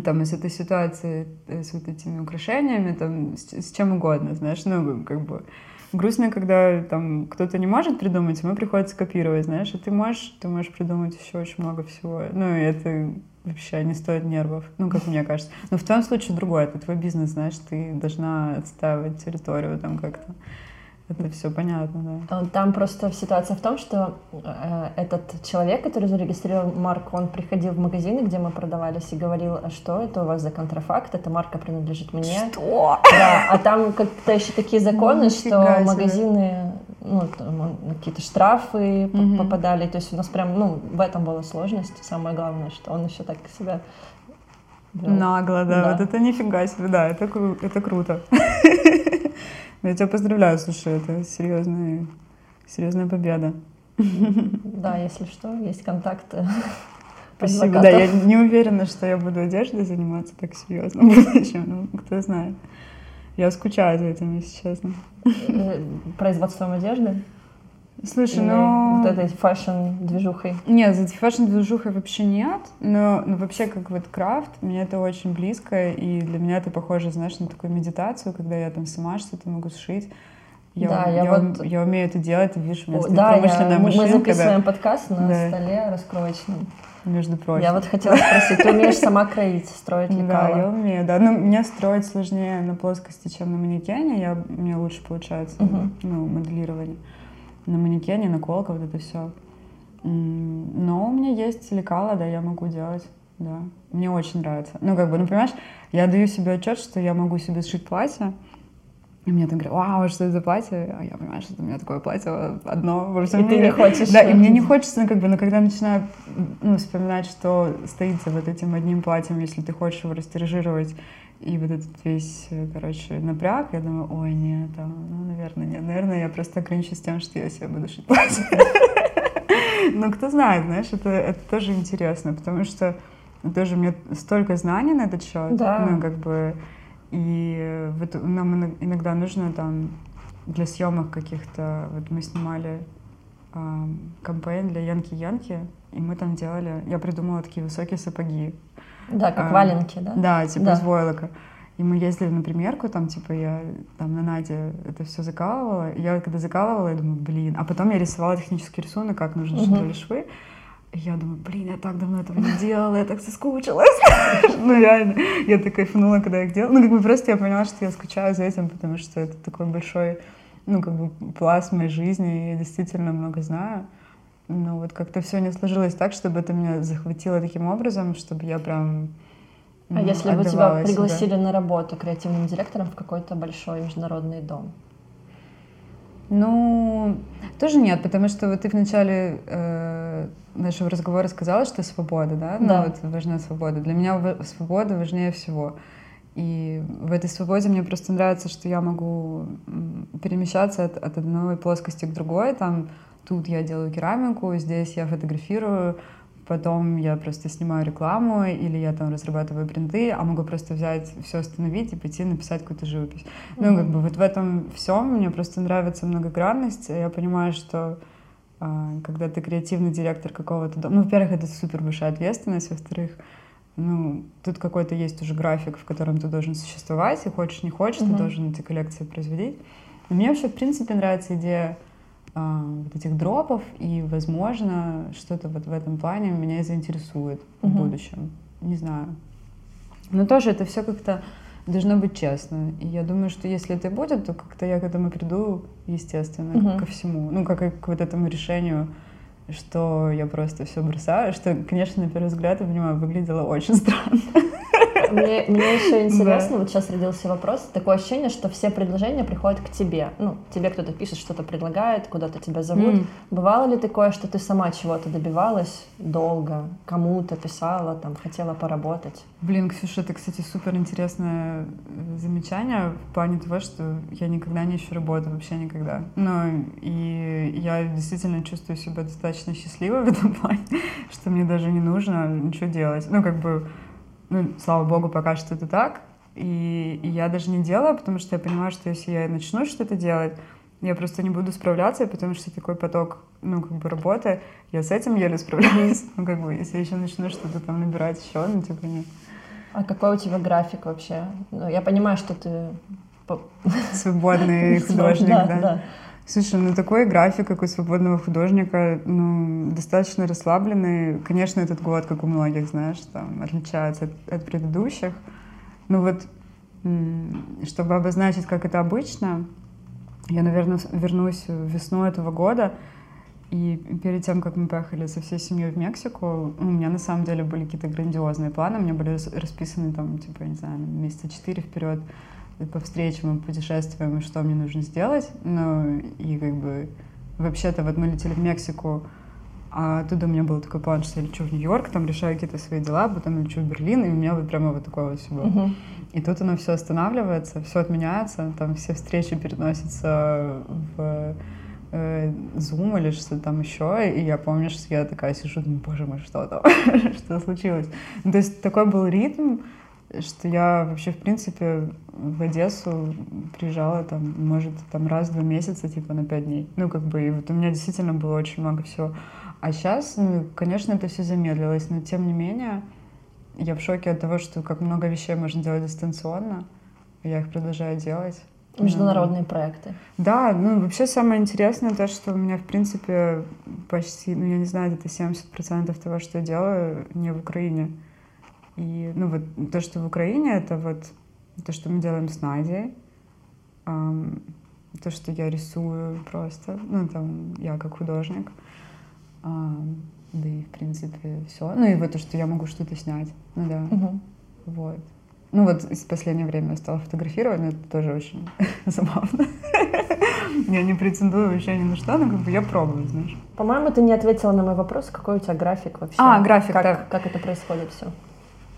там из этой ситуации э, с вот этими украшениями, там, с, с чем угодно, знаешь, ну, как бы грустно, когда там кто-то не может придумать, ему приходится копировать, знаешь, а ты можешь, ты можешь придумать еще очень много всего, ну, и это вообще не стоит нервов, ну, как мне кажется. Но в твоем случае другое, это твой бизнес, знаешь, ты должна отстаивать территорию там как-то. Это все понятно, да. Там просто ситуация в том, что э, этот человек, который зарегистрировал марку, он приходил в магазины, где мы продавались, и говорил, а что это у вас за контрафакт, эта марка принадлежит мне. Что? Да, а там как-то еще такие законы, что Нифига себе. магазины, ну, там он- какие-то штрафы Мгм. попадали, то есть у нас прям, ну, в этом была сложность. Самое главное, что он еще так себя. Нагло, да. Да. Вот это нифига себе, да, это, кру- это круто. Я тебя поздравляю, слушай, это серьезная, серьезная победа. Да, если что, есть контакты. Спасибо, адвокатов. да, я не уверена, что я буду одеждой заниматься так серьезно в будущем, ну, кто знает. Я скучаю за этим, если честно. Э, Производством одежды? Слушай, Или ну... вот этой фэшн-движухой? Нет, за фэшн-движухой вообще нет, но, но вообще как вот крафт, мне это очень близко, и для меня это похоже, знаешь, на такую медитацию, когда я там сама что-то могу сшить. Я, Да, я я, вот- я умею это делать, видишь, у меня стоит Да, я- промышленная мы машинка, записываем подкаст на Да. столе раскроечном. между прочим. Я вот хотела спросить, ты умеешь сама кроить, строить Да, я лекала? умею, да. Ну, мне строить сложнее на плоскости, чем на манекене. Я, мне лучше получается, ну, моделирование. На манекене, наколка, вот это все. Но у меня есть лекала, да, я могу делать, да. Мне очень нравится. Ну, как бы, ну, понимаешь, я даю себе отчет, что я могу себе сшить платье, и мне там говорят, вау, что это за платье? А я понимаю, что у меня такое платье одно во всем И ты мире. не хочешь. Да, и мне не хочется, ну, как бы, но когда начинаю ну, вспоминать, что стоит за вот этим одним платьем, если ты хочешь его растиражировать, и вот этот весь, э, короче, напряг, я думаю, ой, нет, а, ну, наверное, нет. Наверное, я просто ограничусь тем, что я себе буду платье. Ну, кто знает, знаешь, это, это тоже интересно, потому что тоже меня столько знаний на этот счет. Да. Ну, как бы, и вот нам ино- иногда нужно там для съемок каких-то, вот мы снимали ам, кампейн для Янки-Янки, и мы там делали, я придумала такие высокие сапоги, Да, как А, валенки, да? да, типа Да. из войлока. И мы ездили на примерку, там, типа, я там на Наде это все закалывала. Я когда закалывала, я думаю, блин. А потом я рисовала технический рисунок, как нужно Мгм. что швы. И я думаю, блин, я так давно этого не делала, я так соскучилась. Ну, реально, я так кайфанула, когда я их делала. Ну, как бы просто я поняла, что я скучаю за этим, потому что это такой большой, ну, как бы пласт моей жизни, и я действительно много знаю. Ну вот как-то все не сложилось так, чтобы это меня захватило таким образом, чтобы я прям А ну, если бы тебя отдавала себя. пригласили на работу креативным директором в какой-то большой международный дом? Ну, тоже нет, потому что вот ты в начале э, нашего разговора сказала, что свобода, да? Ну, Да. вот важна свобода. Для меня свобода важнее всего. И в этой свободе мне просто нравится, что я могу перемещаться от, от одной плоскости к другой. Там тут я делаю керамику, здесь я фотографирую, потом я просто снимаю рекламу, или я там разрабатываю принты, а могу просто взять все остановить и пойти написать какую-то живопись. Ну, как бы вот в этом всем мне просто нравится многогранность. Я понимаю, что а, когда ты креативный директор какого-то дома, ну, во-первых, это супер большая ответственность, во-вторых, ну, тут какой-то есть уже график, в котором ты должен существовать, и хочешь, не хочешь, Мгм. ты должен эти коллекции производить. И мне вообще, в принципе, нравится идея вот этих дропов, и, возможно, что-то вот в этом плане меня и заинтересует в Мгм. будущем. Не знаю. Но тоже это все как-то должно быть честно. И я думаю, что если это будет, то как-то я к этому приду, естественно, Мгм. ко всему. Ну, как и к вот этому решению, что я просто все бросаю, что, конечно, на первый взгляд, я понимаю, выглядело очень странно. Мне, мне еще интересно, вот сейчас родился вопрос, такое ощущение, что все предложения приходят к тебе. Ну, тебе кто-то пишет, что-то предлагает, куда-то тебя зовут. М. Бывало ли такое, что ты сама чего-то добивалась долго, кому-то писала, там, хотела поработать? Блин, Ксюша, это, кстати, супер интересное э, замечание в плане того, что я никогда не ищу работу, вообще никогда. Ну, и я действительно чувствую себя достаточно счастливой в этом плане, что мне даже не нужно ничего делать. Ну, как бы, ну, слава богу, пока что это так. И, и я даже не делаю, потому что я понимаю, что если я начну что-то делать, я просто не буду справляться, потому что такой поток, ну, как бы работы, я с этим еле справляюсь. Ну, как бы, если я еще начну что-то там набирать еще, ну, типа, нет. А какой у тебя график вообще? Ну, я понимаю, что ты... Свободный художник, Да, да. Слушай, ну такой график, как у свободного художника, ну, достаточно расслабленный. Конечно, этот год, как у многих, знаешь, там, отличается от, от предыдущих. Ну вот, чтобы обозначить, как это обычно, я, наверное, вернусь в весну этого года. И перед тем, как мы поехали со всей семьей в Мексику, у меня на самом деле были какие-то грандиозные планы. У меня были рас- расписаны там, типа, не знаю, на месяца четыре вперед по встречам и путешествиям, и что мне нужно сделать. Ну, и как бы вообще-то вот мы летели в Мексику, а оттуда у меня был такой план, что я лечу в Нью-Йорк, там решаю какие-то свои дела, потом лечу в Берлин, и у меня вот прямо вот такое вот все было. Мгм. И тут оно все останавливается, все отменяется, там все встречи переносятся в э, Zoom или что там еще, и я помню, что я такая сижу, думаю, боже мой, что там, что случилось. Ну, То есть такой был ритм, что я вообще, в принципе, в Одессу приезжала там, может, там раз в два месяца, типа на пять дней. Ну, как бы, и вот у меня действительно было очень много всего. А сейчас, ну, конечно, это все замедлилось, но тем не менее, я в шоке от того, что как много вещей можно делать дистанционно. Я их продолжаю делать. Международные проекты. Да, ну вообще самое интересное то, что у меня, в принципе, почти, ну я не знаю, где-то 70% того, что я делаю, не в Украине. И, ну вот, то, что в Украине, это вот то, что мы делаем с Надей, ам, то, что я рисую просто, ну там, я как художник, ам, да и, в принципе, все. Ну и вот то, что я могу что-то снять, ну да. Мгм. Вот. Ну вот в последнее время я стала фотографировать, но это тоже очень забавно. Я не претендую вообще ни на что, но как бы я пробую, знаешь. По-моему, ты не ответила на мой вопрос, какой у тебя график вообще? А, график, как, да. как это происходит все?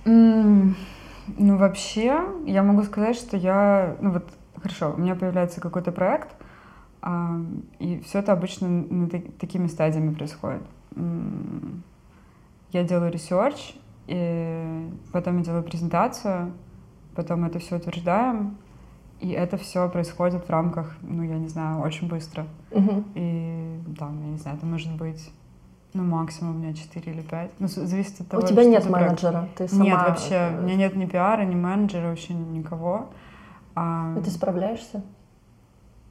Ну вообще, я могу сказать, что я, ну вот, хорошо, у меня появляется какой-то проект, а, и все это обычно на та- такими стадиями происходит. Я делаю research, и потом я делаю презентацию, потом это все утверждаем, и это все происходит в рамках, ну, я не знаю, очень быстро. Мгм. И там, я не знаю, это может быть, ну, максимум у меня 4 или 5. Ну, зависит от того, У тебя нет менеджера, ты сама... Нет, вообще, у меня нет ни пиара, ни менеджера, вообще никого. А, И ты справляешься?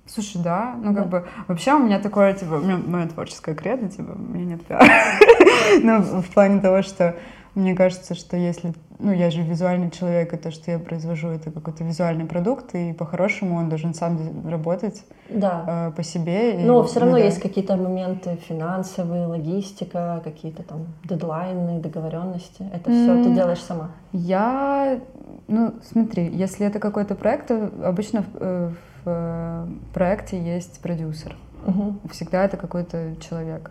Слушай, да, ну как Да. бы, вообще у меня такое, типа, у меня мое творческое кредо, типа, у меня нет пиара. Ну, в плане того, что Мне кажется, что если... Ну, я же визуальный человек, и то, что я произвожу, это какой-то визуальный продукт, и по-хорошему он должен сам работать Да. э, по себе. и- Но все равно ну да. есть какие-то моменты финансовые, логистика, какие-то там дедлайны, договоренности. Это все ты делаешь сама. Я, ну, смотри, если это какой-то проект, то обычно в, э, в, э, проекте есть продюсер. Мгм. Всегда это какой-то человек,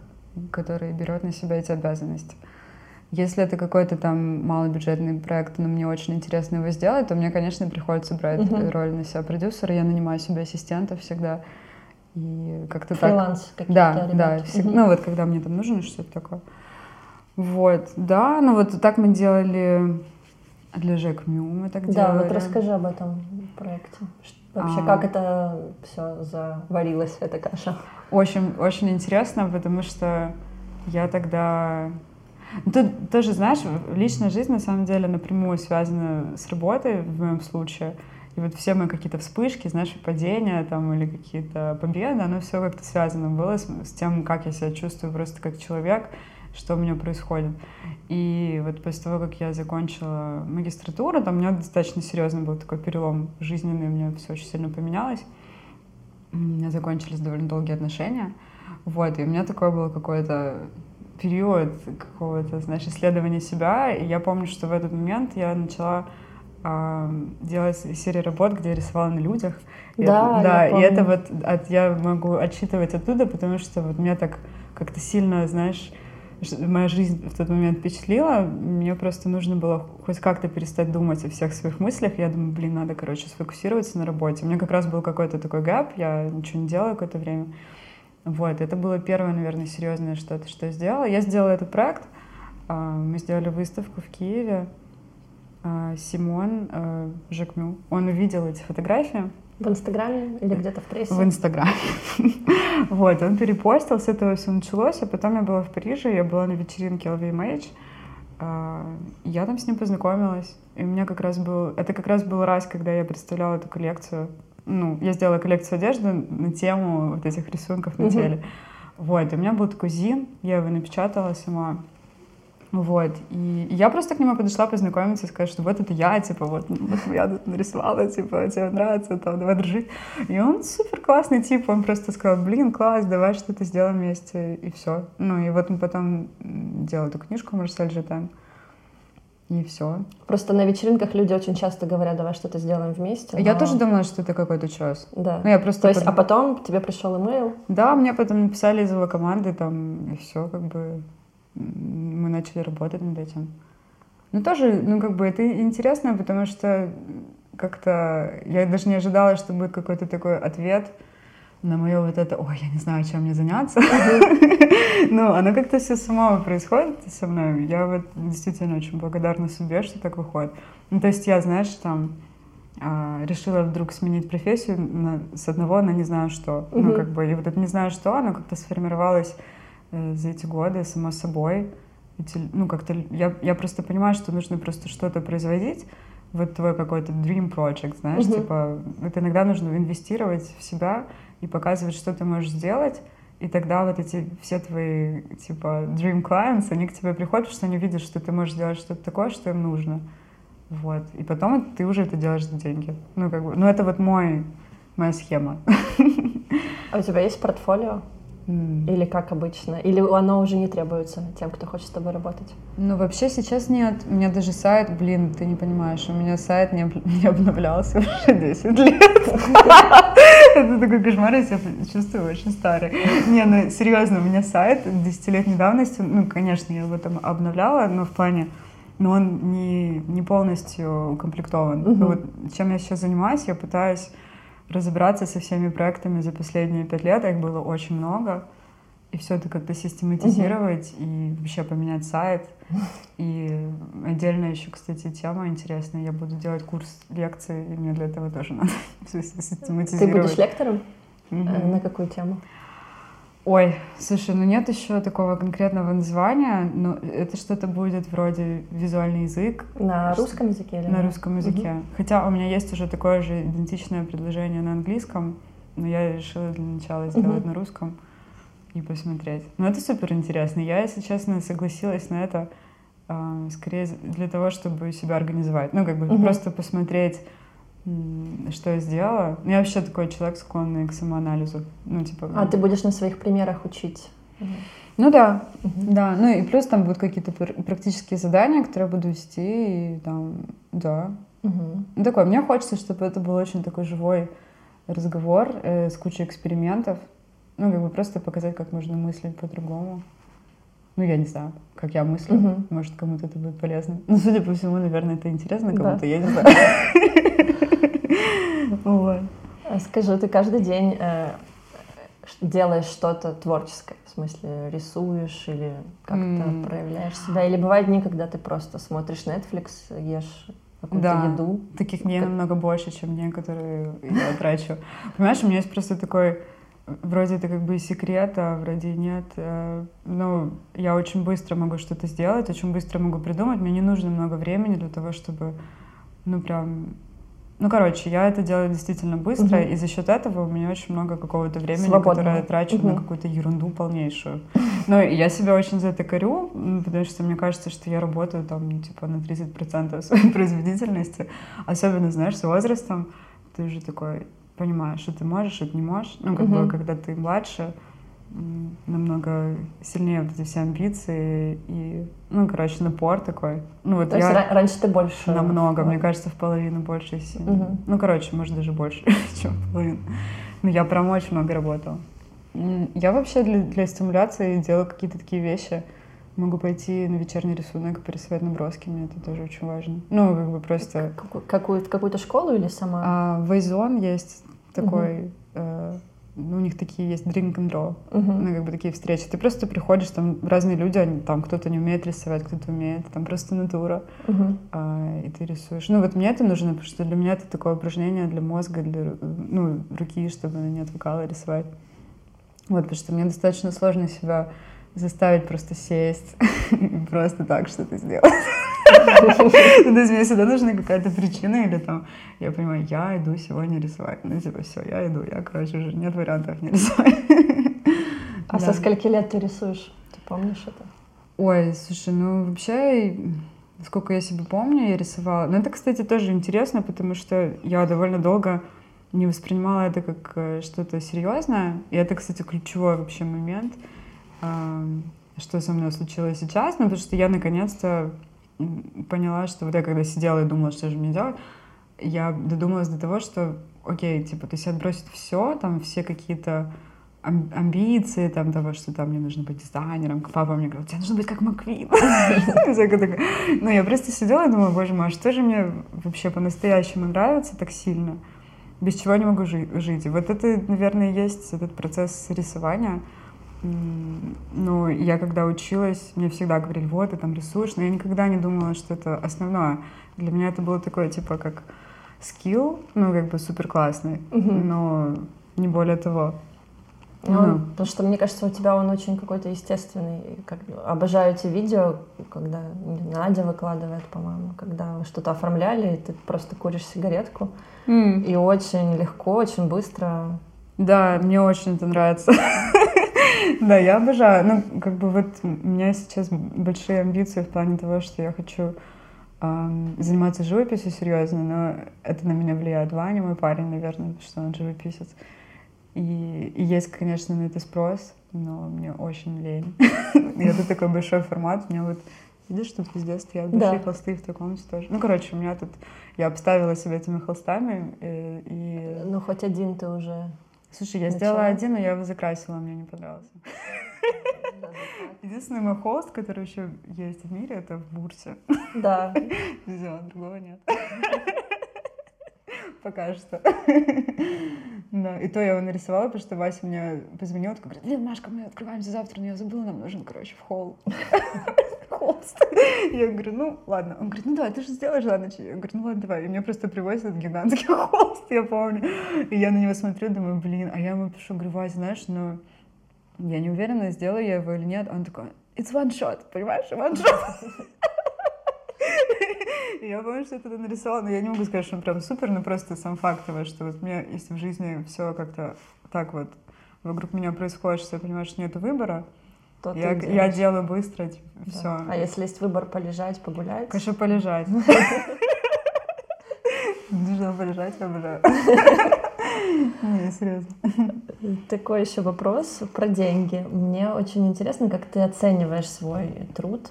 который берет на себя эти обязанности. Если это какой-то там малобюджетный проект, но мне очень интересно его сделать, то мне, конечно, приходится брать э, роль на себя продюсера. Я нанимаю себе ассистентов всегда. И как-то так. Фриланс какие-то Да, ребят. да. всег- Мгм. Ну вот когда мне там нужно что-то такое. Вот, да, ну вот так мы делали для Жек Мю мы так Да, делали. вот расскажи об этом проекте. Вообще, А. как это все заварилось, эта каша? Очень, очень интересно, потому что я тогда... Ну, Тут тоже, знаешь, личная жизнь на самом деле напрямую связана с работой в моем случае. И вот все мои какие-то вспышки, знаешь, падения там или какие-то победы, оно все как-то связано было с, с тем, как я себя чувствую просто как человек, что у меня происходит. И вот после того, как я закончила магистратуру, там у меня достаточно серьезный был такой перелом жизненный, у меня все очень сильно поменялось. У меня закончились довольно долгие отношения. Вот, и у меня такой был какой-то период какого-то, знаешь, исследования себя. И я помню, что в этот момент я начала а, делать серию работ, где я рисовала на людях. И Да, это, да, я и это помню. вот от, я могу отчитывать оттуда, потому что вот меня так как-то сильно, знаешь, моя жизнь в тот момент впечатлила. Мне просто нужно было хоть как-то перестать думать о всех своих мыслях. Я думаю, блин, надо, короче, сфокусироваться на работе. У меня как раз был какой-то такой гэп, я ничего не делала какое-то время. Вот, это было первое, наверное, серьезное что-то, что я сделала. Я сделала этот проект. а, Мы сделали выставку в Киеве. А, Симон э, Жекмю, он увидел эти фотографии В Инстаграме или где-то в прессе? в Инстаграме. Вот, он перепостил, с этого все началось, а потом я была в Париже, я была на вечеринке LVMH, а, я там с ним познакомилась. И у меня как раз был... Это как раз был раз, когда я представляла эту коллекцию. Ну, я сделала коллекцию одежды на тему вот этих рисунков на теле. Вот, и у меня был такой зин, я его напечатала сама. Вот, и я просто к нему подошла познакомиться и сказать, что вот это я, типа, вот, вот я тут нарисовала, типа, тебе нравится, там, давай дружить. И он супер классный тип, он просто сказал, блин, класс, давай что-то сделаем вместе, и все. Ну, и вот он потом м, делал эту книжку Марсель Жетен, и все. Просто на вечеринках люди очень часто говорят, давай что-то сделаем вместе. Я но- тоже думала, что это какой-то час. Да. Ну, я просто... То есть, под- а потом тебе пришел имейл, Да, мне потом написали из его команды, там, и все, как бы, мы начали работать над этим. Ну, тоже, ну, как бы, это интересно, потому что как-то я даже не ожидала, что будет какой-то такой ответ на мое вот это, ой, я не знаю, чем мне заняться. Ну, оно как-то все само происходит со мной. Я вот действительно очень благодарна себе, что так выходит. Ну, то есть я, знаешь, там а, решила вдруг сменить профессию на- с одного на не знаю что. Ну, как бы, и вот это не знаю что, оно как-то сформировалось э, за эти годы само собой. Эти, ну, как-то я, я просто понимаю, что нужно просто что-то производить, вот твой какой-то dream project, знаешь, Мгм. типа, это иногда нужно инвестировать в себя и показывать, что ты можешь сделать, и тогда вот эти все твои, типа, dream clients, они к тебе приходят, что они видят, что ты можешь сделать что-то такое, что им нужно. Вот. И потом ты уже это делаешь за деньги. Ну, как бы, ну, это вот мой, моя схема. а у тебя есть портфолио? Или как обычно? Или оно уже не требуется тем, кто хочет с тобой работать? Ну, вообще сейчас нет. У меня даже сайт, блин, ты не понимаешь, у меня сайт не, не обновлялся уже 10 лет. Это такой кошмар, я себя чувствую очень старой. Не, ну серьезно, у меня сайт 10-летней давности, ну, конечно, я его там обновляла, но в плане, но он не, не полностью укомплектован. Ну, вот чем я сейчас занимаюсь, я пытаюсь разобраться со всеми проектами за последние пять лет, их было очень много, и все это как-то систематизировать и вообще поменять сайт. И отдельно еще, кстати, тема интересная. Я буду делать курс лекций, и мне для этого тоже надо всё Ты систематизировать. будешь лектором? Э, На какую тему? Ой, слушай, ну нет еще такого конкретного названия, но это что-то будет вроде визуальный язык На Что- русском языке или на русском языке. Хотя у меня есть уже такое же идентичное предложение на английском, но я решила для начала сделать Мгм. на русском и посмотреть. Но это супер интересно. Я, если честно, согласилась на это а, скорее для того, чтобы себя организовать. Ну, как бы Мгм. просто посмотреть, что я сделала. Я вообще такой человек, склонный к самоанализу. Ну, типа... А ты будешь на своих примерах учить? Ну да, Мгм. да. Ну и плюс там будут какие-то пр- практические задания, которые я буду вести, и там, да. Мгм. Ну, такой, мне хочется, чтобы это был очень такой живой разговор э, с кучей экспериментов. Ну, как бы просто показать, как можно мыслить по-другому. Ну, я не знаю, как я мыслю. Мгм. Может, кому-то это будет полезно. Ну, судя по всему, наверное, это интересно Да. кому-то, я не знаю. Вот. А Скажи, ты каждый день э, делаешь что-то творческое? В смысле, рисуешь или как-то М. проявляешь себя? Или бывают дни, когда ты просто смотришь Netflix, ешь какую-то Да. еду? Таких дней Как- намного больше, чем дней, которые я трачу. Понимаешь, у меня есть просто такой, вроде это как бы и секрет, а вроде нет. Э, Ну, я очень быстро могу что-то сделать, очень быстро могу придумать. Мне не нужно много времени для того, чтобы, ну, прям... Ну, короче, я это делаю действительно быстро, Мгм. и за счет этого у меня очень много какого-то времени, Свободного. которое я трачу на Мгм. какую-то ерунду полнейшую. Ну, и я себя очень за это корю, потому что мне кажется, что я работаю там, ну, типа, на 30% своей производительности. Особенно, знаешь, с возрастом ты уже такой понимаешь, что ты можешь, что ты не можешь. Ну, как бы, Мгм. когда ты младше, намного сильнее вот эти все амбиции и, ну, короче, напор такой. Ну, вот То есть я ра- раньше ты больше... намного, мне Вот. кажется, в половину больше. Мгм. Ну, короче, может, даже больше, чем в половину. Ну, я прям очень много работала. Я вообще для, для стимуляции делаю какие-то такие вещи. Могу пойти на вечерний рисунок, порисовать наброски, мне это тоже очень важно. Ну, как бы просто... Какую- Какую-то, какую-то школу или сама? А, в Вайзон есть такой... э, ну, у них такие есть drink and draw. Мгм. Ну, как бы такие встречи. Ты просто приходишь, там разные люди, они, там кто-то не умеет рисовать, кто-то умеет, там просто натура. Мгм. А, и ты рисуешь. Ну, вот мне это нужно, потому что для меня это такое упражнение для мозга, для ну, руки, чтобы она не отвлекала рисовать. Вот, потому что мне достаточно сложно себя заставить просто сесть просто так что-то сделать. Ну, То есть мне всегда нужна какая-то причина или там, я понимаю, я иду сегодня рисовать. Ну, типа, все, я иду, я, короче, уже нет вариантов не рисовать. А со скольки лет ты рисуешь? Ты помнишь это? Ой, слушай, ну вообще, сколько я себе помню, я рисовала. Но это, кстати, тоже интересно, потому что я довольно долго не воспринимала это как э, что-то серьезное. И это, кстати, ключевой вообще момент, что со мной случилось сейчас. Ну, потому что я наконец-то поняла, что вот я когда сидела и думала, что же мне делать, я додумалась до того, что, окей, типа, то есть отбросить все, там, все какие-то ам- амбиции, там, того, что там мне нужно быть дизайнером. Папа мне говорил, тебе нужно быть как Маквин. Ну, я просто сидела и думала, боже мой, а что же мне вообще по-настоящему нравится так сильно? Без чего не могу жи- жить? И вот это, наверное, есть этот процесс рисования. Ну, я когда училась, мне всегда говорили, вот, ты там рисуешь, но я никогда не думала, что это основное. Для меня это было такое, типа, как скилл, ну, как бы супер классный, но не более того. Ну, Ну. Потому что мне кажется, у тебя он очень какой-то естественный. Как, обожаю эти видео, когда Надя выкладывает, по-моему, когда вы что-то оформляли, и ты просто куришь сигаретку. И очень легко, очень быстро. Да, мне очень это нравится. Да, я обожаю. Ну, как бы вот у меня сейчас большие амбиции в плане того, что я хочу заниматься живописью серьезно, но это на меня влияет Ваня, мой парень, наверное, потому что он живописец. И, и есть, конечно, на это спрос, но мне очень лень. И это такой большой формат. У меня вот, видишь, тут везде стоят большие Да. холсты в таком тоже. Ну, короче, у меня тут... Я обставила себя этими холстами, э, и... Ну, хоть один ты уже. Слушай, я Начала? сделала один, но я его закрасила, мне не понравился. Единственный мой холст, который еще есть в мире, это в Бурсе. Да. Все, другого нет. Пока что. Да, и то я его нарисовала, потому что Вася мне позвонил, такой, говорит, блин, Машка, мы открываемся завтра, но я забыла, нам нужен, короче, в холл. Холст. Я говорю, ну, ладно. Он говорит, ну давай, ты же сделаешь за ночь. Я говорю, ну ладно, давай. И мне просто привозят гигантский холст, я помню. И я на него смотрю, думаю, блин, а я ему пишу, говорю, Вася, знаешь, ну, я не уверена, сделаю я его или нет. Он такой, it's one shot, понимаешь, one shot. Я помню, что я тогда нарисовала, но я не могу сказать, что он прям супер, но просто сам факт того, что вот мне, если в жизни все как-то так вот вокруг меня происходит, что я понимаю, что нет выбора, то Я, я делаю быстро, типа, Да. все. А если есть выбор полежать, погулять? Конечно, полежать. Нужно полежать, я обожаю. Не, серьезно. Такой еще вопрос про деньги. Мне очень интересно, как ты оцениваешь свой труд.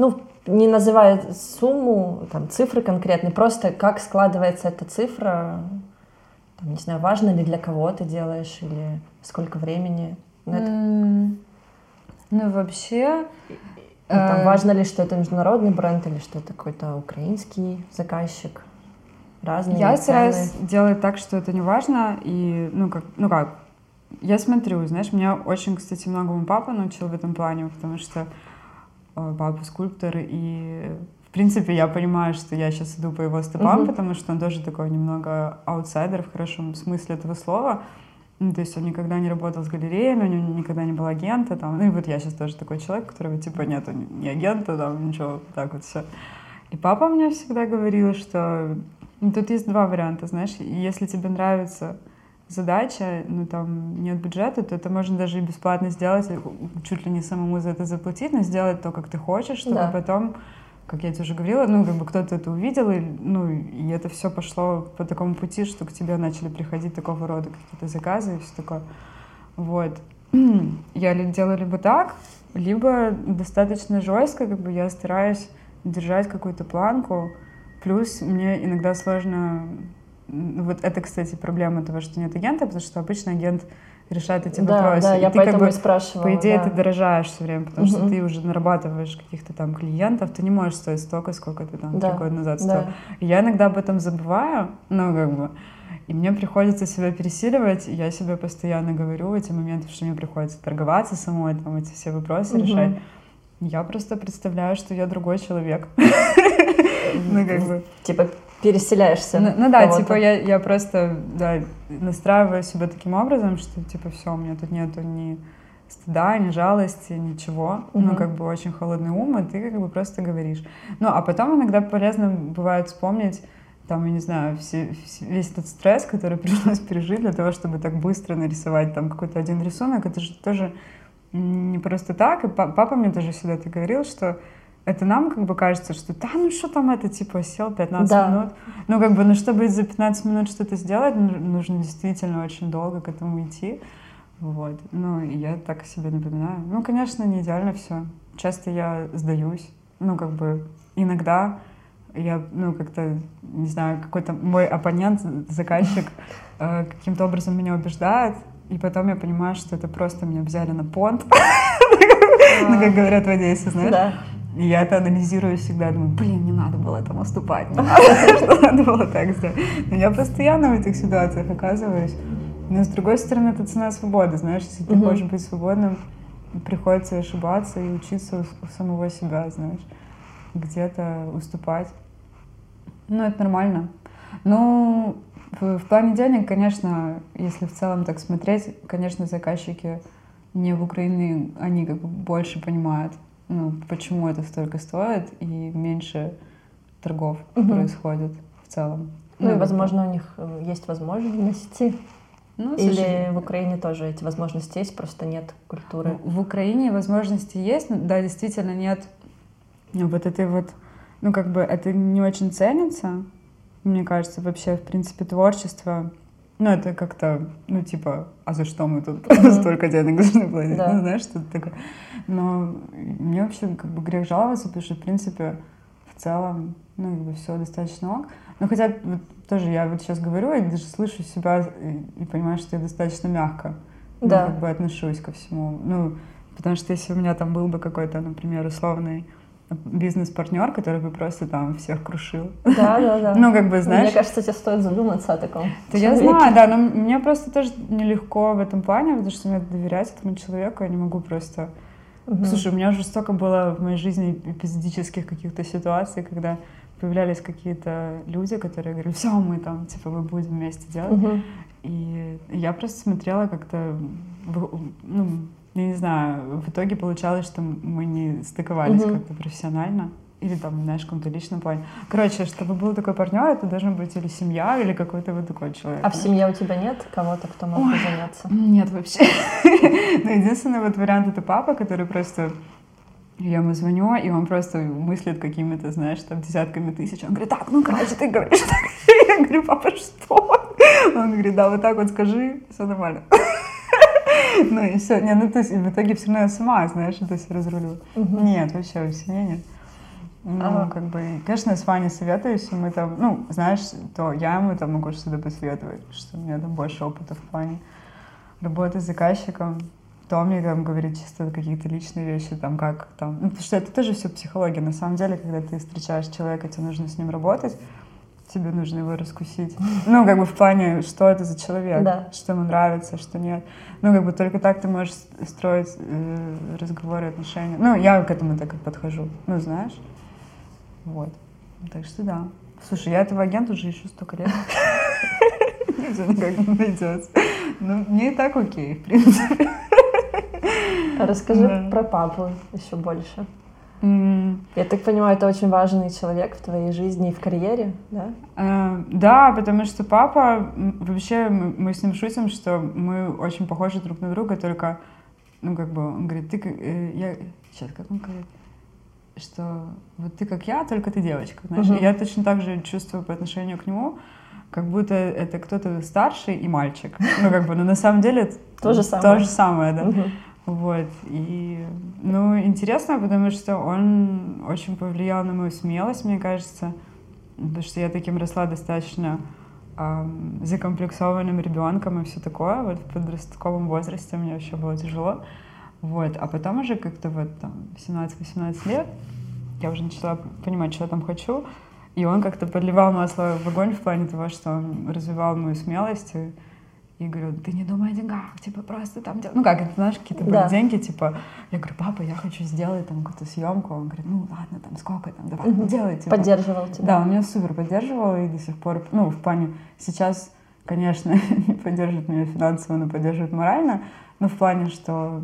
Ну, не называя сумму, там, цифры конкретные, просто как складывается эта цифра, там, не знаю, важно ли для кого ты делаешь или сколько времени. Ну, это- Ну, вообще... ну, там, э, важно ли, что это международный бренд или что это какой-то украинский заказчик. Разные Я цены. стараюсь делать так, что это не важно. И, ну как, ну как, я смотрю, знаешь, меня очень, кстати, многому папа научил в этом плане, потому что э, папа скульптор, и в принципе я понимаю, что я сейчас иду по его стопам, Мгм. потому что он тоже такой немного аутсайдер в хорошем смысле этого слова. Ну, то есть он никогда не работал с галереями, у него никогда не был агента. Там. Ну и вот я сейчас тоже такой человек, у которого типа нету ни агента, там ничего, так вот все. И папа мне всегда говорил, что ну, тут есть два варианта, знаешь, если тебе нравится задача, ну там нет бюджета, то это можно даже и бесплатно сделать, и чуть ли не самому за это заплатить, но сделать то, как ты хочешь, чтобы Да. потом, как я тебе уже говорила, ну как бы кто-то это увидел, и, ну и это все пошло по такому пути, что к тебе начали приходить такого рода какие-то заказы и все такое. Вот. Я делаю либо так, либо достаточно жестко, как бы я стараюсь держать какую-то планку. Плюс мне иногда сложно... Вот это, кстати, проблема того, что нет агента, потому что обычно агент решает эти да, вопросы. да, и я ты как поэтому бы, и спрашивала. по идее, да. ты дорожаешь все время, потому что ты уже нарабатываешь каких-то там клиентов, ты не можешь стоить столько, сколько ты там Да, три года назад стоил. да. И Я иногда об этом забываю, ну, как бы, и мне приходится себя пересиливать, и я себе постоянно говорю в эти моменты, что мне приходится торговаться самой, там, эти все вопросы Мгм. решать. Я просто представляю, что я другой человек. Ну, как бы. Типа переселяешься. Ну, ну да, типа я, я просто да, настраиваю себя таким образом, что типа все, у меня тут нету ни стыда, ни жалости, ничего. Ну, Мгм. как бы очень холодный ум, и ты как бы просто говоришь. Ну, а потом иногда полезно бывает вспомнить, там, я не знаю, все, весь этот стресс, который пришлось пережить для того, чтобы так быстро нарисовать там какой-то один рисунок, это же тоже не просто так. И па- папа мне тоже всегда это говорил, что это нам как бы кажется, что да, ну что там это, типа, сел 15 Да. минут. Ну, как бы, ну, чтобы за 15 минут что-то сделать, ну, нужно действительно очень долго к этому идти. Вот. Ну, и я так себе напоминаю. Ну, конечно, не идеально все. Часто я сдаюсь. Ну, как бы, иногда я, ну, как-то, не знаю, какой-то мой оппонент, заказчик, э, каким-то образом меня убеждает, и потом я понимаю, что это просто меня взяли на понт, ну, как говорят в Одессе, знаешь. И я это анализирую всегда, думаю, блин, не надо было там уступать, не надо, что надо было так сделать. Но я постоянно в этих ситуациях оказываюсь. Но с другой стороны, это цена свободы, знаешь, если ты хочешь быть свободным, приходится ошибаться и учиться у, у самого себя, знаешь, где-то уступать. Ну, это нормально. Ну, в, в плане денег, конечно, если в целом так смотреть, конечно, заказчики не в Украине, они как бы больше понимают, ну, почему это столько стоит, и меньше торгов Мгм. происходит в целом. Ну, и, как бы, возможно, у них э, есть возможности. ну, Или слушай, в Украине тоже эти возможности есть, просто нет культуры. В Украине возможности есть, но, да, действительно нет вот этой вот, ну как бы это не очень ценится, мне кажется, вообще в принципе творчество, ну это как-то, ну типа, а за что мы тут столько денег должны платить, Да. ну знаешь, что-то такое. Но мне вообще как бы грех жаловаться, потому что в принципе в целом, ну как бы все достаточно ок. Но хотя вот тоже я вот сейчас говорю и даже слышу себя и, и понимаю, что я достаточно мягко ну, Да. как бы отношусь ко всему. Ну, потому что если у меня там был бы какой-то, например, условный бизнес-партнер, который бы просто там всех крушил. Да, да, да. Ну, как бы, знаешь, Мне кажется, тебе стоит задуматься о таком. то я знаю, да, но мне просто тоже нелегко в этом плане, потому что мне доверять этому человеку, я не могу просто... Мгм. Слушай, у меня уже столько было в моей жизни эпизодических каких-то ситуаций, когда появлялись какие-то люди, которые говорили, все, мы там, типа, мы будем вместе делать. Мгм. И я просто смотрела как-то, ну, я не знаю, в итоге получалось, что мы не стыковались Мгм. как-то профессионально. или там, знаешь, в каком-то личном плане. Короче, чтобы был такой партнер, это должен быть или семья, или какой-то вот такой человек. А в семье у тебя нет кого-то, кто мог бы заняться? Нет, вообще. Но единственный вот вариант это папа, который просто я ему звоню, и он просто мыслит какими-то, знаешь, там, десятками тысяч. Он говорит, так, ну, короче, ты говоришь так. Я говорю, папа, что? Он говорит, да, вот так вот скажи, все нормально. Ну и все. Не, ну то есть в итоге все равно я сама, знаешь, это все разрулю. Нет, вообще у семьи нет. Ну, как бы, конечно, с Ваней советуюсь, и мы там, ну, знаешь, то я ему там могу что-то посоветовать, что у меня там больше опыта в плане работы с заказчиком, то мне там говорит чисто какие-то личные вещи, там как там, ну, потому что это тоже все психология. На самом деле, когда ты встречаешь человека, тебе нужно с ним работать, тебе нужно его раскусить. Ну, как бы в плане, что это за человек, Да. что ему нравится, что нет. Ну, как бы только так ты можешь строить э, разговоры, отношения. Ну, я к этому так и подхожу. Ну, знаешь. Вот. Так что да. Слушай, я этого агента уже ищу столько лет. Не знаю, как он найдется. Ну, мне и так окей, в принципе. Расскажи про папу еще больше. Я так понимаю, это очень важный человек в твоей жизни и в карьере, да? э, Да, потому что папа, вообще мы с ним шутим, что мы очень похожи друг на друга, только, ну, как бы, он говорит, ты, как- э, я, сейчас, как он говорит, что вот ты как я, только ты девочка, знаешь. И я точно так же чувствую по отношению к нему, как будто это кто-то старший и мальчик. Ну, как бы, но на самом деле То же самое. То же самое, да. Вот. И, ну, интересно, потому что он очень повлиял на мою смелость, мне кажется. Потому что я таким росла достаточно ам, закомплексованным ребенком и все такое. Вот в подростковом возрасте мне вообще было тяжело. Вот. А потом уже как-то вот там 17-18 лет я уже начала понимать, что я там хочу. И он как-то подливал масло в огонь в плане того, что он развивал мою смелость. И, и говорю, ты не думай о деньгах, типа просто там дел-». Ну как, это, знаешь, какие-то Да. деньги, типа, я говорю, папа, я хочу сделать там какую-то съемку. Он говорит, ну ладно, там сколько там, давай, Мгм. делай. Типа. Поддерживал тебя. Да, он меня супер поддерживал и до сих пор, ну, в плане, сейчас, конечно, не поддерживает меня финансово, но поддерживает морально, но в плане, что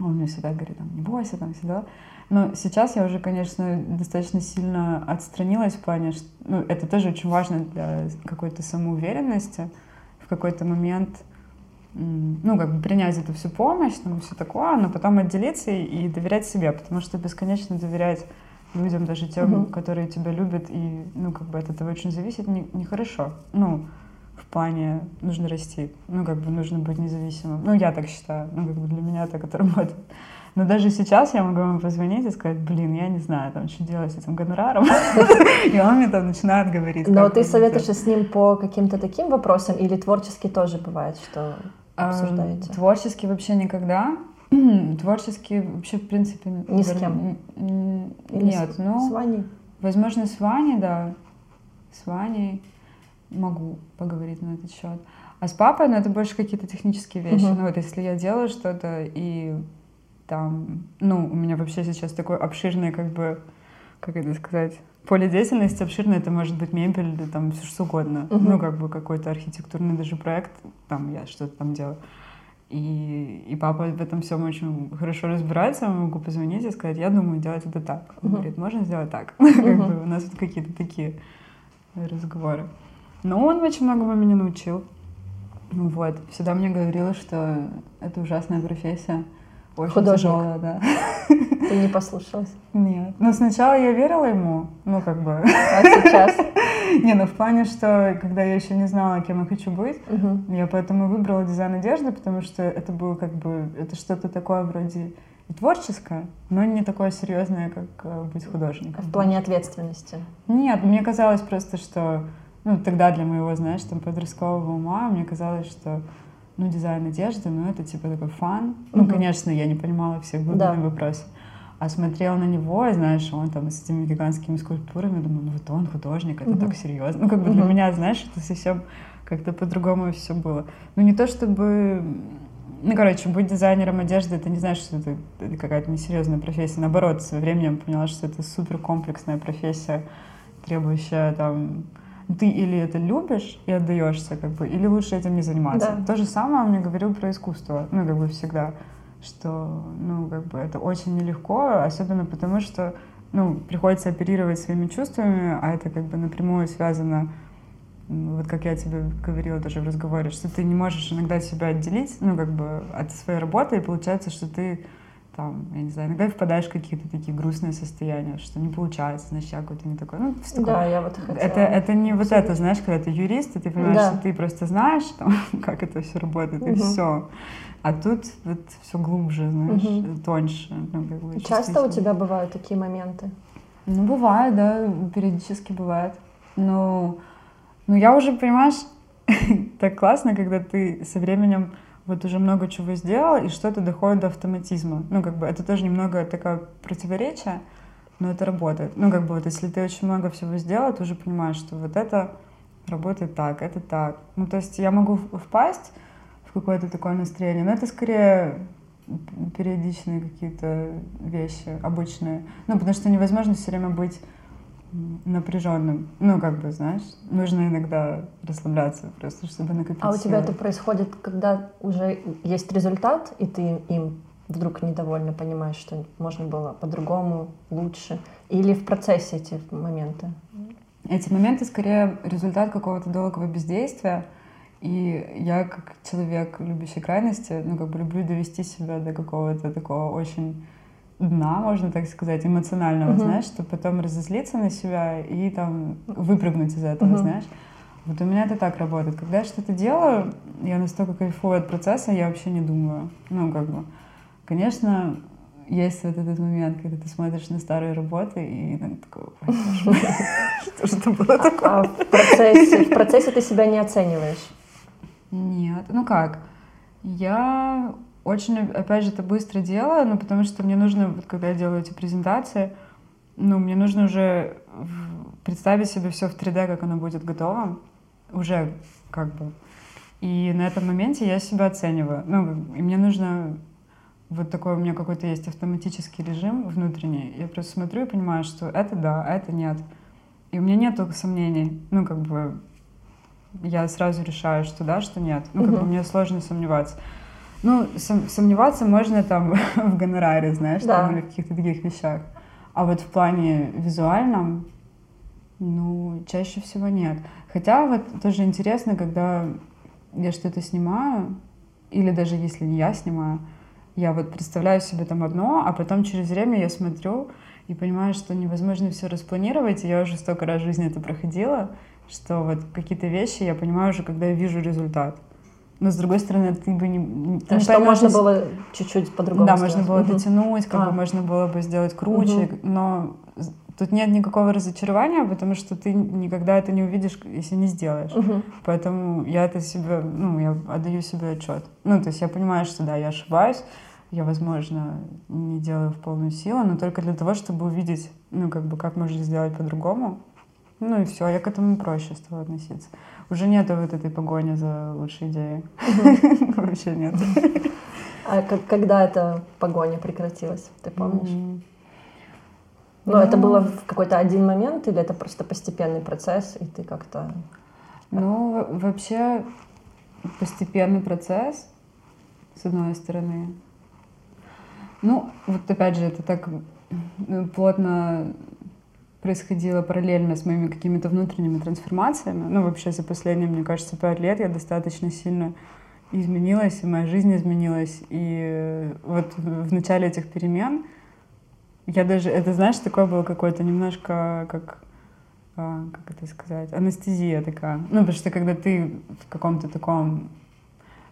он мне всегда говорит, там, не бойся, там, всегда. Но сейчас я уже, конечно, достаточно сильно отстранилась в плане, что, ну, это тоже очень важно для какой-то самоуверенности какой-то момент, ну, как бы принять эту всю помощь, там, все такое, но потом отделиться и, и доверять себе, потому что бесконечно доверять людям, даже тем, Мгм. которые тебя любят, и, ну, как бы от этого очень зависит, не- нехорошо. Ну, в плане нужно расти, ну, как бы нужно быть независимым. Ну, я так считаю, ну, как бы для меня так это работает. Но даже сейчас я могу ему позвонить и сказать, блин, я не знаю, там, что делать с этим гонораром. И он мне там начинает говорить. Но ты советуешься с ним по каким-то таким вопросам или творчески тоже бывает, что обсуждаете? Эм, Творчески вообще никогда. Творчески вообще, в принципе... Ни с кем? Нет, ну... с Ваней? Возможно, с Ваней, да. С Ваней могу поговорить на этот счет. А с папой, ну, это больше какие-то технические вещи. Ну, вот если я делаю что-то, и там, ну, у меня вообще сейчас такой обширный, как бы, как это сказать, поле деятельности обширное, это может быть мебель, или там все что угодно. Мгм. Ну, как бы какой-то архитектурный даже проект, там я что-то там делаю. И, и папа в этом всем очень хорошо разбирается, я могу позвонить и сказать, я думаю делать это так. Он Мгм. говорит, можно сделать так. Как Мгм. бы у нас вот какие-то такие разговоры. Но он очень многому меня научил. Вот. Всегда мне говорила, что это ужасная профессия. Очень Художник. да. Ты не послушалась. Нет. Но сначала я верила ему, ну как бы. А сейчас? Не, ну в плане, что когда я еще не знала, кем я хочу быть, Мгм. я поэтому выбрала дизайн одежды, потому что это было как бы, это что-то такое вроде и творческое, но не такое серьезное, как э, быть художником. В плане ответственности. Нет, мне казалось просто, что, ну, тогда для моего, знаешь, там, подросткового ума, мне казалось, что, ну, дизайн одежды, ну, это типа такой фан. Ну, конечно, я не понимала всех глубинных Да. вопросов. А смотрела на него, и, знаешь, он там с этими гигантскими скульптурами, думаю, ну, вот он художник, это Мгм. так серьезно. Ну, как бы для Мгм. меня, знаешь, это совсем как-то по-другому все было. Ну, не то чтобы... Ну, короче, быть дизайнером одежды, это не значит, что это, это какая-то несерьезная профессия. Наоборот, со временем поняла, что это супер комплексная профессия, требующая там ты или это любишь и отдаешься, как бы, или лучше этим не заниматься. Да. То же самое он мне говорил про искусство, ну, как бы всегда, что, ну, как бы это очень нелегко, особенно потому что ну, приходится оперировать своими чувствами, а это как бы напрямую связано, вот как я тебе говорила тоже в разговоре, что ты не можешь иногда себя отделить, ну, как бы от своей работы, и получается, что ты там, я не знаю, иногда впадаешь в какие-то такие грустные состояния, что не получается, значит, я какой-то не такой. Ну, такое. Да, я вот хотела. Это, это не вот это, знаешь, когда ты юрист, и ты понимаешь, да. что ты просто знаешь, там, как это все работает, угу. и все. А тут вот все глубже, знаешь, угу. тоньше. Ну, как бы, Часто у тебя бывают такие моменты? Ну, бывает, да, периодически бывает. Но, ну, я уже, понимаешь, так классно, когда ты со временем вот уже много чего сделал, и что-то доходит до автоматизма. Ну, как бы это тоже немного такое противоречие, но это работает. Ну, как бы вот если ты очень много всего сделал, ты уже понимаешь, что вот это работает так, это так. Ну, то есть я могу впасть в какое-то такое настроение, но это скорее периодичные какие-то вещи, обычные. Ну, потому что невозможно все время быть напряженным. Ну, как бы, знаешь, нужно иногда расслабляться просто, чтобы накопить А у тебя это происходит, когда уже есть результат, и ты им вдруг недовольно понимаешь, что можно было по-другому, лучше? Или в процессе эти моменты? Эти моменты скорее результат какого-то долгого бездействия. И я как человек, любящий крайности, ну, как бы люблю довести себя до какого-то такого очень дна, можно так сказать, эмоционального, uh-huh. знаешь, чтобы потом разозлиться на себя и там выпрыгнуть из этого, uh-huh. знаешь. Вот у меня это так работает. Когда я что-то делаю, я настолько кайфую от процесса, я вообще не думаю. Ну, как бы, конечно, есть вот этот момент, когда ты смотришь на старые работы и такой, что же это было такое? А в процессе, в процессе ты себя не оцениваешь? Нет, ну как, я очень, опять же, это быстро делаю, ну, потому что мне нужно, вот, когда я делаю эти презентации, ну, мне нужно уже представить себе все в 3D, как оно будет готово, уже как бы. И на этом моменте я себя оцениваю. Ну, и мне нужно вот такой у меня какой-то есть автоматический режим внутренний. Я просто смотрю и понимаю, что это да, а это нет. И у меня нет сомнений. Ну, как бы я сразу решаю, что да, что нет. Ну, как бы мне сложно сомневаться. Ну, сом- сомневаться можно там в гонораре, знаешь, да. там, или в каких-то таких вещах. А вот в плане визуальном, ну, чаще всего нет. Хотя вот тоже интересно, когда я что-то снимаю, или даже если не я снимаю, я вот представляю себе там одно, а потом через время я смотрю и понимаю, что невозможно все распланировать, и я уже столько раз в жизни это проходила, что вот какие-то вещи я понимаю уже, когда я вижу результат. Но с другой стороны, ты бы не... Ты что можно было чуть-чуть по-другому Да, сделать. можно было угу. дотянуть, как а. бы можно было бы сделать круче, угу. но тут нет никакого разочарования, потому что ты никогда это не увидишь, если не сделаешь. Угу. Поэтому я это себе, ну, я отдаю себе отчет. Ну, то есть я понимаю, что да, я ошибаюсь, я, возможно, не делаю в полную силу, но только для того, чтобы увидеть, ну, как бы, как можно сделать по-другому. Ну и все, я к этому проще стала относиться. Уже нет вот этой погони за лучшей идеей. Вообще нет. А когда эта погоня прекратилась, ты помнишь? Ну, это было в какой-то один момент или это просто постепенный процесс, и ты как-то... Ну, вообще постепенный процесс, с одной стороны. Ну, вот опять же, это так плотно происходило параллельно с моими какими-то внутренними трансформациями. Ну, вообще за последние, мне кажется, пять лет я достаточно сильно изменилась, и моя жизнь изменилась. И вот в начале этих перемен я даже, это, знаешь, такое было какое-то немножко как а, как это сказать, анестезия такая. Ну, потому что когда ты в каком-то таком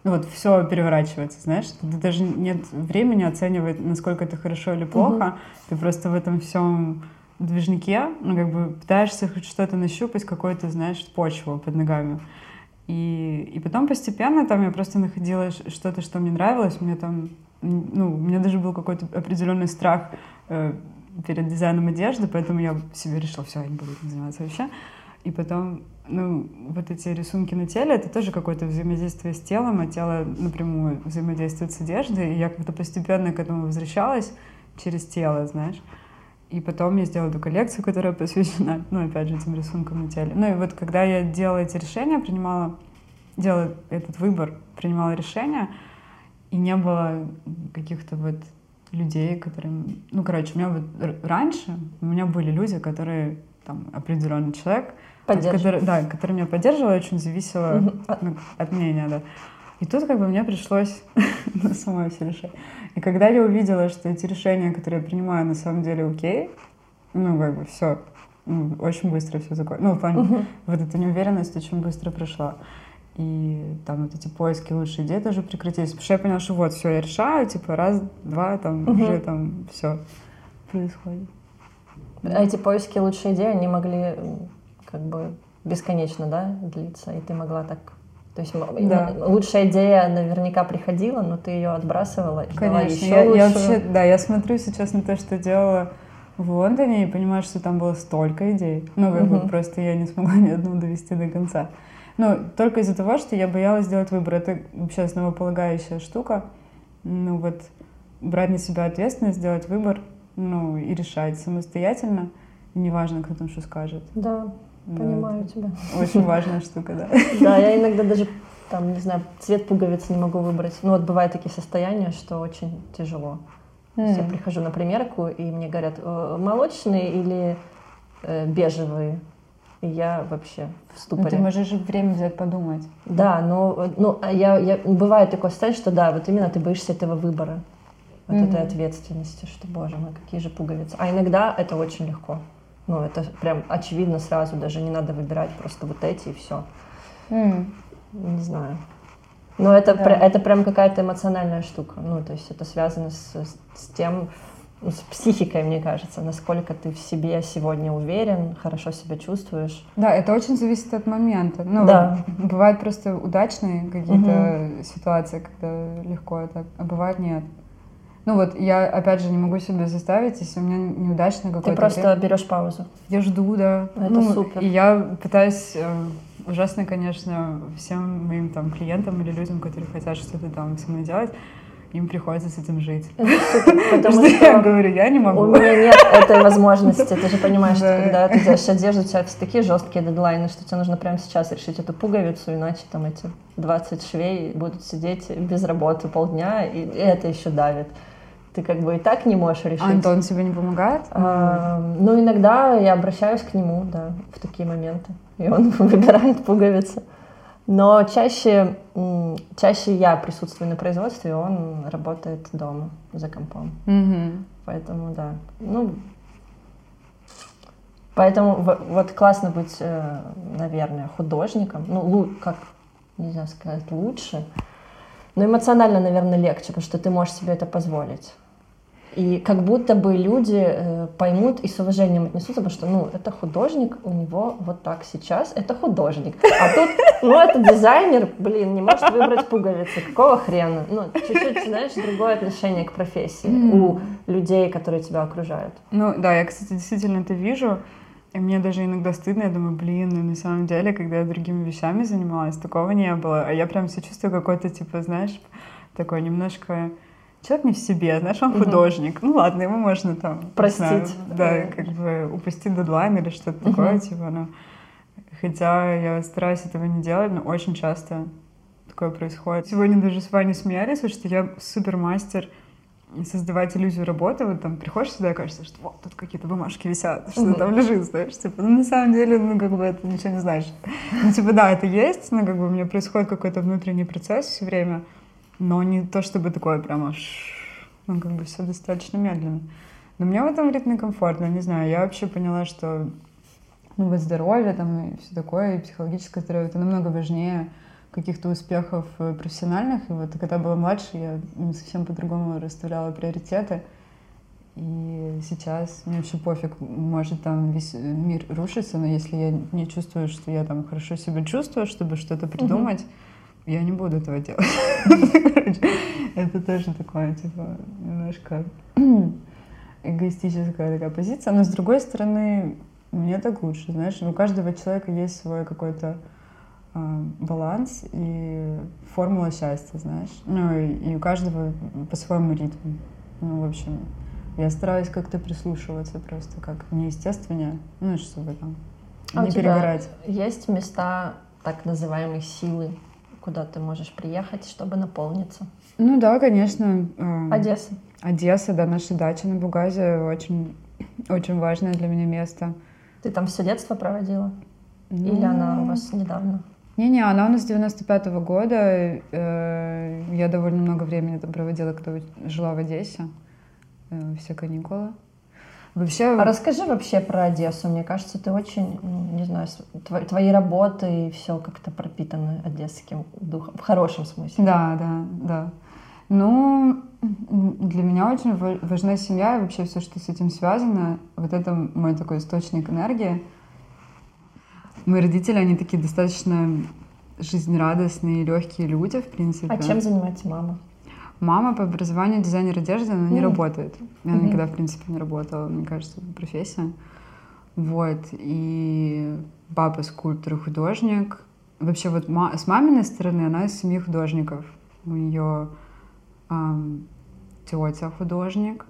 ну вот все переворачивается, знаешь, даже нет времени оценивать, насколько это хорошо или плохо, угу. ты просто в этом всем движнике, ну, как бы пытаешься хоть что-то нащупать, какую-то, знаешь, почву под ногами. И, и потом постепенно там я просто находила что-то, что мне нравилось. Мне там, ну, у меня даже был какой-то определенный страх э, перед дизайном одежды, поэтому я себе решила, все, я не буду этим заниматься вообще. И потом, ну, вот эти рисунки на теле, это тоже какое-то взаимодействие с телом, а тело напрямую взаимодействует с одеждой. И я как-то постепенно к этому возвращалась через тело, знаешь. И потом я сделала эту коллекцию, которая посвящена, ну, опять же, этим рисункам на теле. Ну, и вот когда я делала эти решения, принимала, делала этот выбор, принимала решения, и не было каких-то вот людей, которые... Ну, короче, у меня вот раньше у меня были люди, которые там определенный человек, который, да, который меня поддерживал, очень зависело ну, от мнения, да. И тут как бы мне пришлось ну, самой все решать. И когда я увидела, что эти решения, которые я принимаю, на самом деле окей, ну, как бы все, очень быстро все закончилось. Ну, в плане, вот эта неуверенность очень быстро прошла. И там вот эти поиски лучшей идеи тоже прекратились. Потому что я поняла, что вот, все, я решаю, типа, раз, два, там, уже там все происходит. А эти поиски лучшей идеи, они могли как бы бесконечно, да, длиться, и ты могла так... То есть Да. лучшая идея наверняка приходила, но ты ее отбрасывала и Конечно, еще я, я вообще, да, я смотрю сейчас на то, что делала в Лондоне и понимаю, что там было столько идей. Ну, как бы Мгм. просто я не смогла ни одну довести до конца. Ну, только из-за того, что я боялась сделать выбор. Это вообще основополагающая штука. Ну, вот брать на себя ответственность, сделать выбор, ну, и решать самостоятельно. Неважно, кто там что скажет. Да, понимаю это тебя. Очень важная штука, да. Да, я иногда даже там, не знаю, цвет пуговиц не могу выбрать. Ну вот бывают такие состояния, что очень тяжело. Есть Я прихожу на примерку, и мне говорят, «Э, молочные или э, бежевые. И я вообще в Ну, ступоре. ты можешь время взять подумать. Да, но э, ну, а я, я, бывает такое состояние, что да, вот именно ты боишься этого выбора, вот Мгм. этой ответственности, что, боже мой, какие же пуговицы. А иногда это очень легко. Ну, это прям очевидно сразу, даже не надо выбирать просто вот эти и все. Не знаю. Но это, Да. пр- это прям какая-то эмоциональная штука. Ну, то есть это связано с, с тем, ну, с психикой, мне кажется, насколько ты в себе сегодня уверен, хорошо себя чувствуешь. Да, это очень зависит от момента. Ну, Да. бывают просто удачные какие-то ситуации, когда легко это, а бывает нет. Ну вот я опять же не могу себя заставить, если у меня неудачно какое-то Ты просто время. берешь паузу. Я жду, да. Это Ну, супер. И я пытаюсь э, ужасно, конечно, всем моим там клиентам или людям, которые хотят что-то там со мной делать, им приходится с этим жить. Потому Что я говорю, я не у могу. меня нет этой возможности. Ты же понимаешь, что Да. когда ты делаешь одежду, у тебя все такие жесткие дедлайны, что тебе нужно прямо сейчас решить эту пуговицу, иначе там эти 20 швей будут сидеть без работы полдня, и это еще давит. Ты как бы и так не можешь решить. Антон тебе не помогает? А, ну, иногда я обращаюсь к нему, да, в такие моменты. И он выбирает пуговицы. Но чаще, чаще я присутствую на производстве, он работает дома за компом. Мгм. Поэтому, да. Ну, поэтому вот классно быть, э, наверное, художником. Ну, как, нельзя сказать, лучше. Но эмоционально, наверное, легче, потому что ты можешь себе это позволить. И как будто бы люди э, поймут и с уважением отнесутся, потому что, ну, это художник, у него вот так сейчас, это художник. А тут, ну, это дизайнер, блин, не может выбрать пуговицы, какого хрена? Ну, чуть-чуть, знаешь, другое отношение к профессии у людей, которые тебя окружают. Ну да, я, кстати, действительно это вижу. И мне даже иногда стыдно, я думаю, блин, ну на самом деле, когда я другими вещами занималась, такого не было. А я прям себя чувствую какой-то, типа, знаешь, такой немножко... Человек не в себе, знаешь, он Мгм. художник. Ну ладно, ему можно там... Простить. знаю, да, Э. как бы упустить дедлайн или что-то такое, Мгм. типа, ну... Хотя я стараюсь этого не делать, но очень часто такое происходит. Сегодня даже с Ваней смеялись, что я супер мастер создавать иллюзию работы. Вот там приходишь сюда и кажется, что вот тут какие-то бумажки висят, что Мгм. там лежит, знаешь, типа, ну на самом деле, ну как бы это ничего не значит. Ну типа да, это есть, но как бы у меня происходит какой-то внутренний процесс все время, но не то чтобы такое прямо, ну как бы все достаточно медленно. Но мне в этом ритме комфортно, не знаю, я вообще поняла, что ну вот здоровье там и все такое, и психологическое здоровье, это намного важнее каких-то успехов э, профессиональных. И вот когда была младше, я м, совсем по-другому расставляла приоритеты. И сейчас мне вообще пофиг, может там весь э, мир рушится, но если я не чувствую, что я там хорошо себя чувствую, чтобы что-то придумать, я не буду этого делать. Короче, Это тоже такое, типа, немножко эгоистическая такая позиция. Но с другой стороны, мне так лучше, знаешь, у каждого человека есть свой какой-то а, баланс и формула счастья, знаешь. Ну, и, и у каждого по-своему ритм. Ну, в общем, я стараюсь как-то прислушиваться просто как неестественнее, ну, чтобы там А не перегорать. Есть места так называемой силы, куда ты можешь приехать, чтобы наполниться? Ну да, конечно. э, Одесса. Одесса, да, наша дача на Бугазе очень, очень важное для меня место. Ты там все детство проводила? Или она у вас недавно? Не-не, она у нас с 95-го года. э, Я довольно много времени там проводила, когда жила в Одессе. э, Все каникулы. Вообще, А расскажи вообще про Одессу. Мне кажется, ты очень, ну, не знаю, с- тво- твои работы и все как-то пропитаны одесским духом. В хорошем смысле. Да, да, да. Ну, для меня очень ва- важна семья и вообще все, что с этим связано. Вот это мой такой источник энергии. Мои родители, они такие достаточно жизнерадостные, легкие люди, в принципе. А чем занимается мама? Мама по образованию дизайнер одежды, она не М. работает. Она Мгм. никогда, в принципе, не работала, мне кажется, профессия. Вот. И папа скульптор и художник. Вообще вот ма- с маминой стороны она из семьи художников. У нее тетя художник,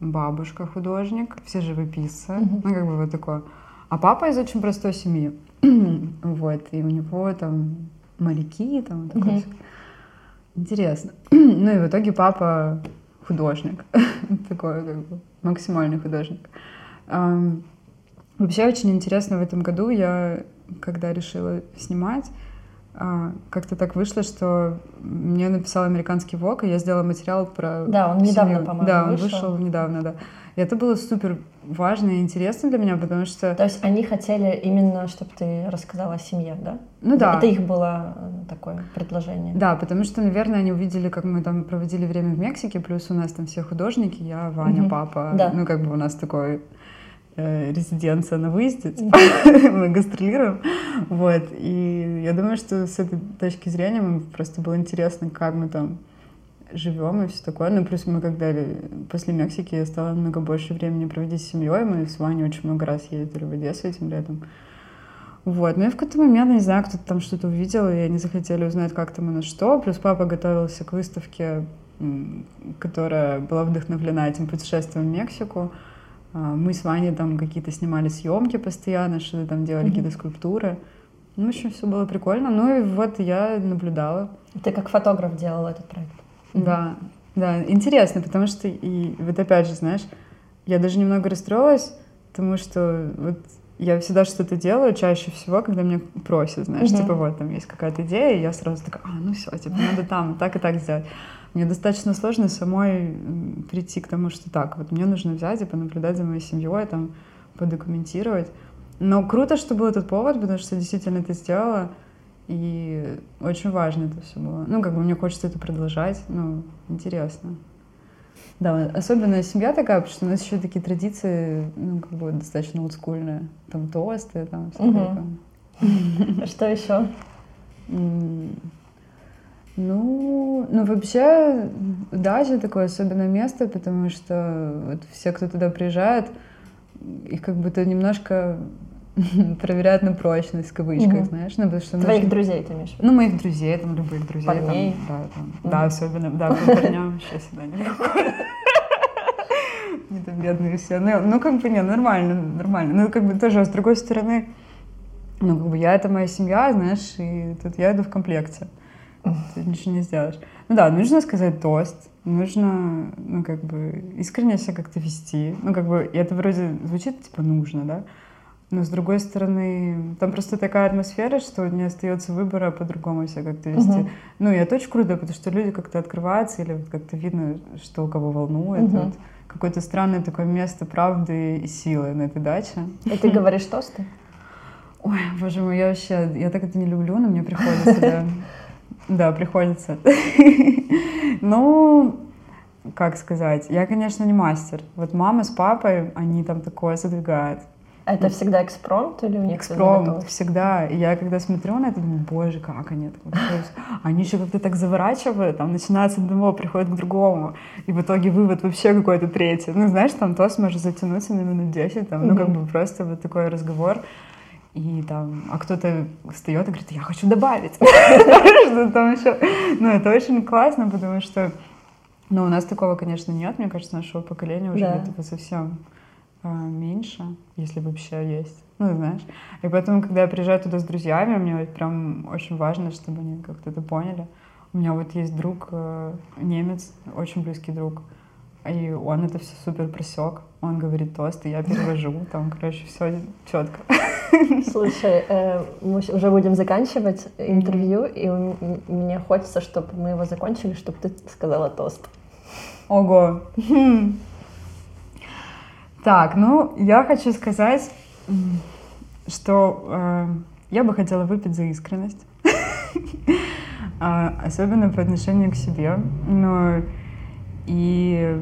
бабушка художник, все живописцы. Мгм. Ну, как бы вот такое. А папа из очень простой семьи. вот. И у него там моряки, там такое Мгм. Интересно. ну и в итоге папа художник. Такой как бы максимальный художник. Вообще очень интересно в этом году я, когда решила снимать, а, как-то так вышло, что мне написал американский ВОК, и я сделала материал про Да, он недавно, семью. по-моему, Да, он вышел. вышел недавно, да. И это было супер важно и интересно для меня, потому что, То есть они хотели именно, чтобы ты рассказала о семье, да? ну да, Это их было э, такое предложение. Да, потому что, наверное, они увидели, как мы там проводили время в Мексике, плюс у нас там все художники, я, Ваня, Мгм. папа. Да. Ну, как бы у нас такой э, резиденция на выезде, Мгм. мы гастролируем. Вот. И я думаю, что с этой точки зрения мне просто было интересно, как мы там живем и все такое. Ну, плюс мы когда ли- после Мексики я стала намного больше времени проводить с семьей. Мы с Ваней очень много раз ездили в Одессу этим летом. Вот, ну и в какой-то момент, я не знаю, кто-то там что-то увидел, и они захотели узнать, как там и на что. Плюс папа готовился к выставке, которая была вдохновлена этим путешествием в Мексику. А, Мы с Ваней там какие-то снимали съемки постоянно, что-то там делали, Мгм. какие-то скульптуры. Ну, в общем, все было прикольно. Ну и вот я наблюдала. Ты как фотограф делала этот проект. Да, да, интересно, потому что и вот опять же, знаешь, я даже немного расстроилась, потому что вот я всегда что-то делаю чаще всего, когда меня просят, знаешь, Мгм. типа вот там есть какая-то идея, и я сразу такая, а, ну все, типа надо там так и так сделать. Мне достаточно сложно самой прийти к тому, что так, вот мне нужно взять и понаблюдать за моей семьей, там, подокументировать. Но круто, что был этот повод, потому что действительно это сделала. И очень важно это все было. Ну, как бы мне хочется это продолжать. Ну, интересно. Да, особенно семья такая, потому что у нас еще такие традиции, ну, как бы достаточно олдскульные. Там тосты, там Мгм. такое. Что еще? Ну, ну вообще дача такое особенное место, потому что вот все, кто туда приезжает, их как будто немножко проверяют на прочность, в кавычках, Мгм. знаешь, ну, потому что... Твоих нужно- друзей ты имеешь? Ну, моих друзей, там, любых друзей. там, Парней. да, там, Мгм. да, особенно, да, по парням еще всегда не Не там бедные все. Ну, ну, как бы, не, нормально, нормально. Ну, как бы тоже, а с другой стороны, ну, как бы я это моя семья, знаешь, и тут я иду в комплекте. Тут ничего не сделаешь. Ну да, нужно сказать тост, нужно, ну, как бы, искренне себя как-то вести. Ну, как бы, и это вроде звучит, типа, нужно, да? Но с другой стороны, там просто такая атмосфера, что не остается выбора по-другому себя как-то вести. Мгм. Ну, и это очень круто, потому что люди как-то открываются, или вот как-то видно, что кого волнует. Мгм. Вот какое-то странное такое место правды и силы на этой даче. И ты говоришь тосты? Ой, боже мой, я вообще, я так это не люблю, но мне приходится, да. Да, приходится. Ну, как сказать, я, конечно, не мастер. Вот мама с папой, они там такое задвигают. Это всегда экспромт или у них Экспромт всегда. И я когда смотрю на это, думаю, боже, как они это Они еще как-то так заворачивают, там начинается с одного, приходит к другому. И в итоге вывод вообще какой-то третий. Ну, знаешь, там тост может затянуться на минут 10, там, ну, как бы просто вот такой разговор. И там, а кто-то встает и говорит, я хочу добавить. Что там еще. Ну, это очень классно, потому что, ну, у нас такого, конечно, нет. Мне кажется, нашего поколения уже Да. этого совсем меньше, если вообще есть. Ну, знаешь. И поэтому, когда я приезжаю туда с друзьями, мне вот прям очень важно, чтобы они как-то это поняли. У меня вот есть друг э, немец, очень близкий друг, и он это все супер просек. Он говорит тост, и я перевожу. Там, короче, все четко. Слушай, э, мы уже будем заканчивать интервью, и мне хочется, чтобы мы его закончили, чтобы ты сказала тост. Ого. Так, ну, я хочу сказать, что э, я бы хотела выпить за искренность. А, особенно по отношению к себе. Но и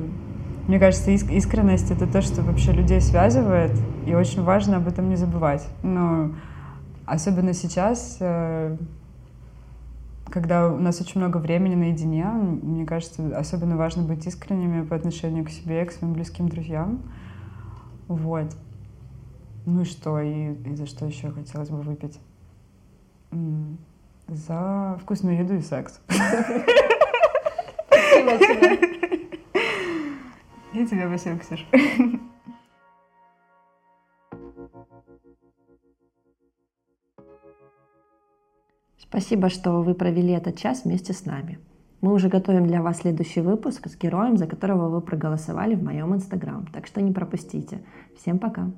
мне кажется, искренность — это то, что вообще людей связывает, и очень важно об этом не забывать. Но особенно сейчас, э, когда у нас очень много времени наедине, мне кажется, особенно важно быть искренними по отношению к себе и к своим близким друзьям. Вот. Ну и что? И, и за что еще хотелось бы выпить? За вкусную еду и секс. Спасибо тебе. И тебе спасибо, Ксюша. Спасибо, что вы провели этот час вместе с нами. Мы уже готовим для вас следующий выпуск с героем, за которого вы проголосовали в моем инстаграм, так что не пропустите. Всем пока!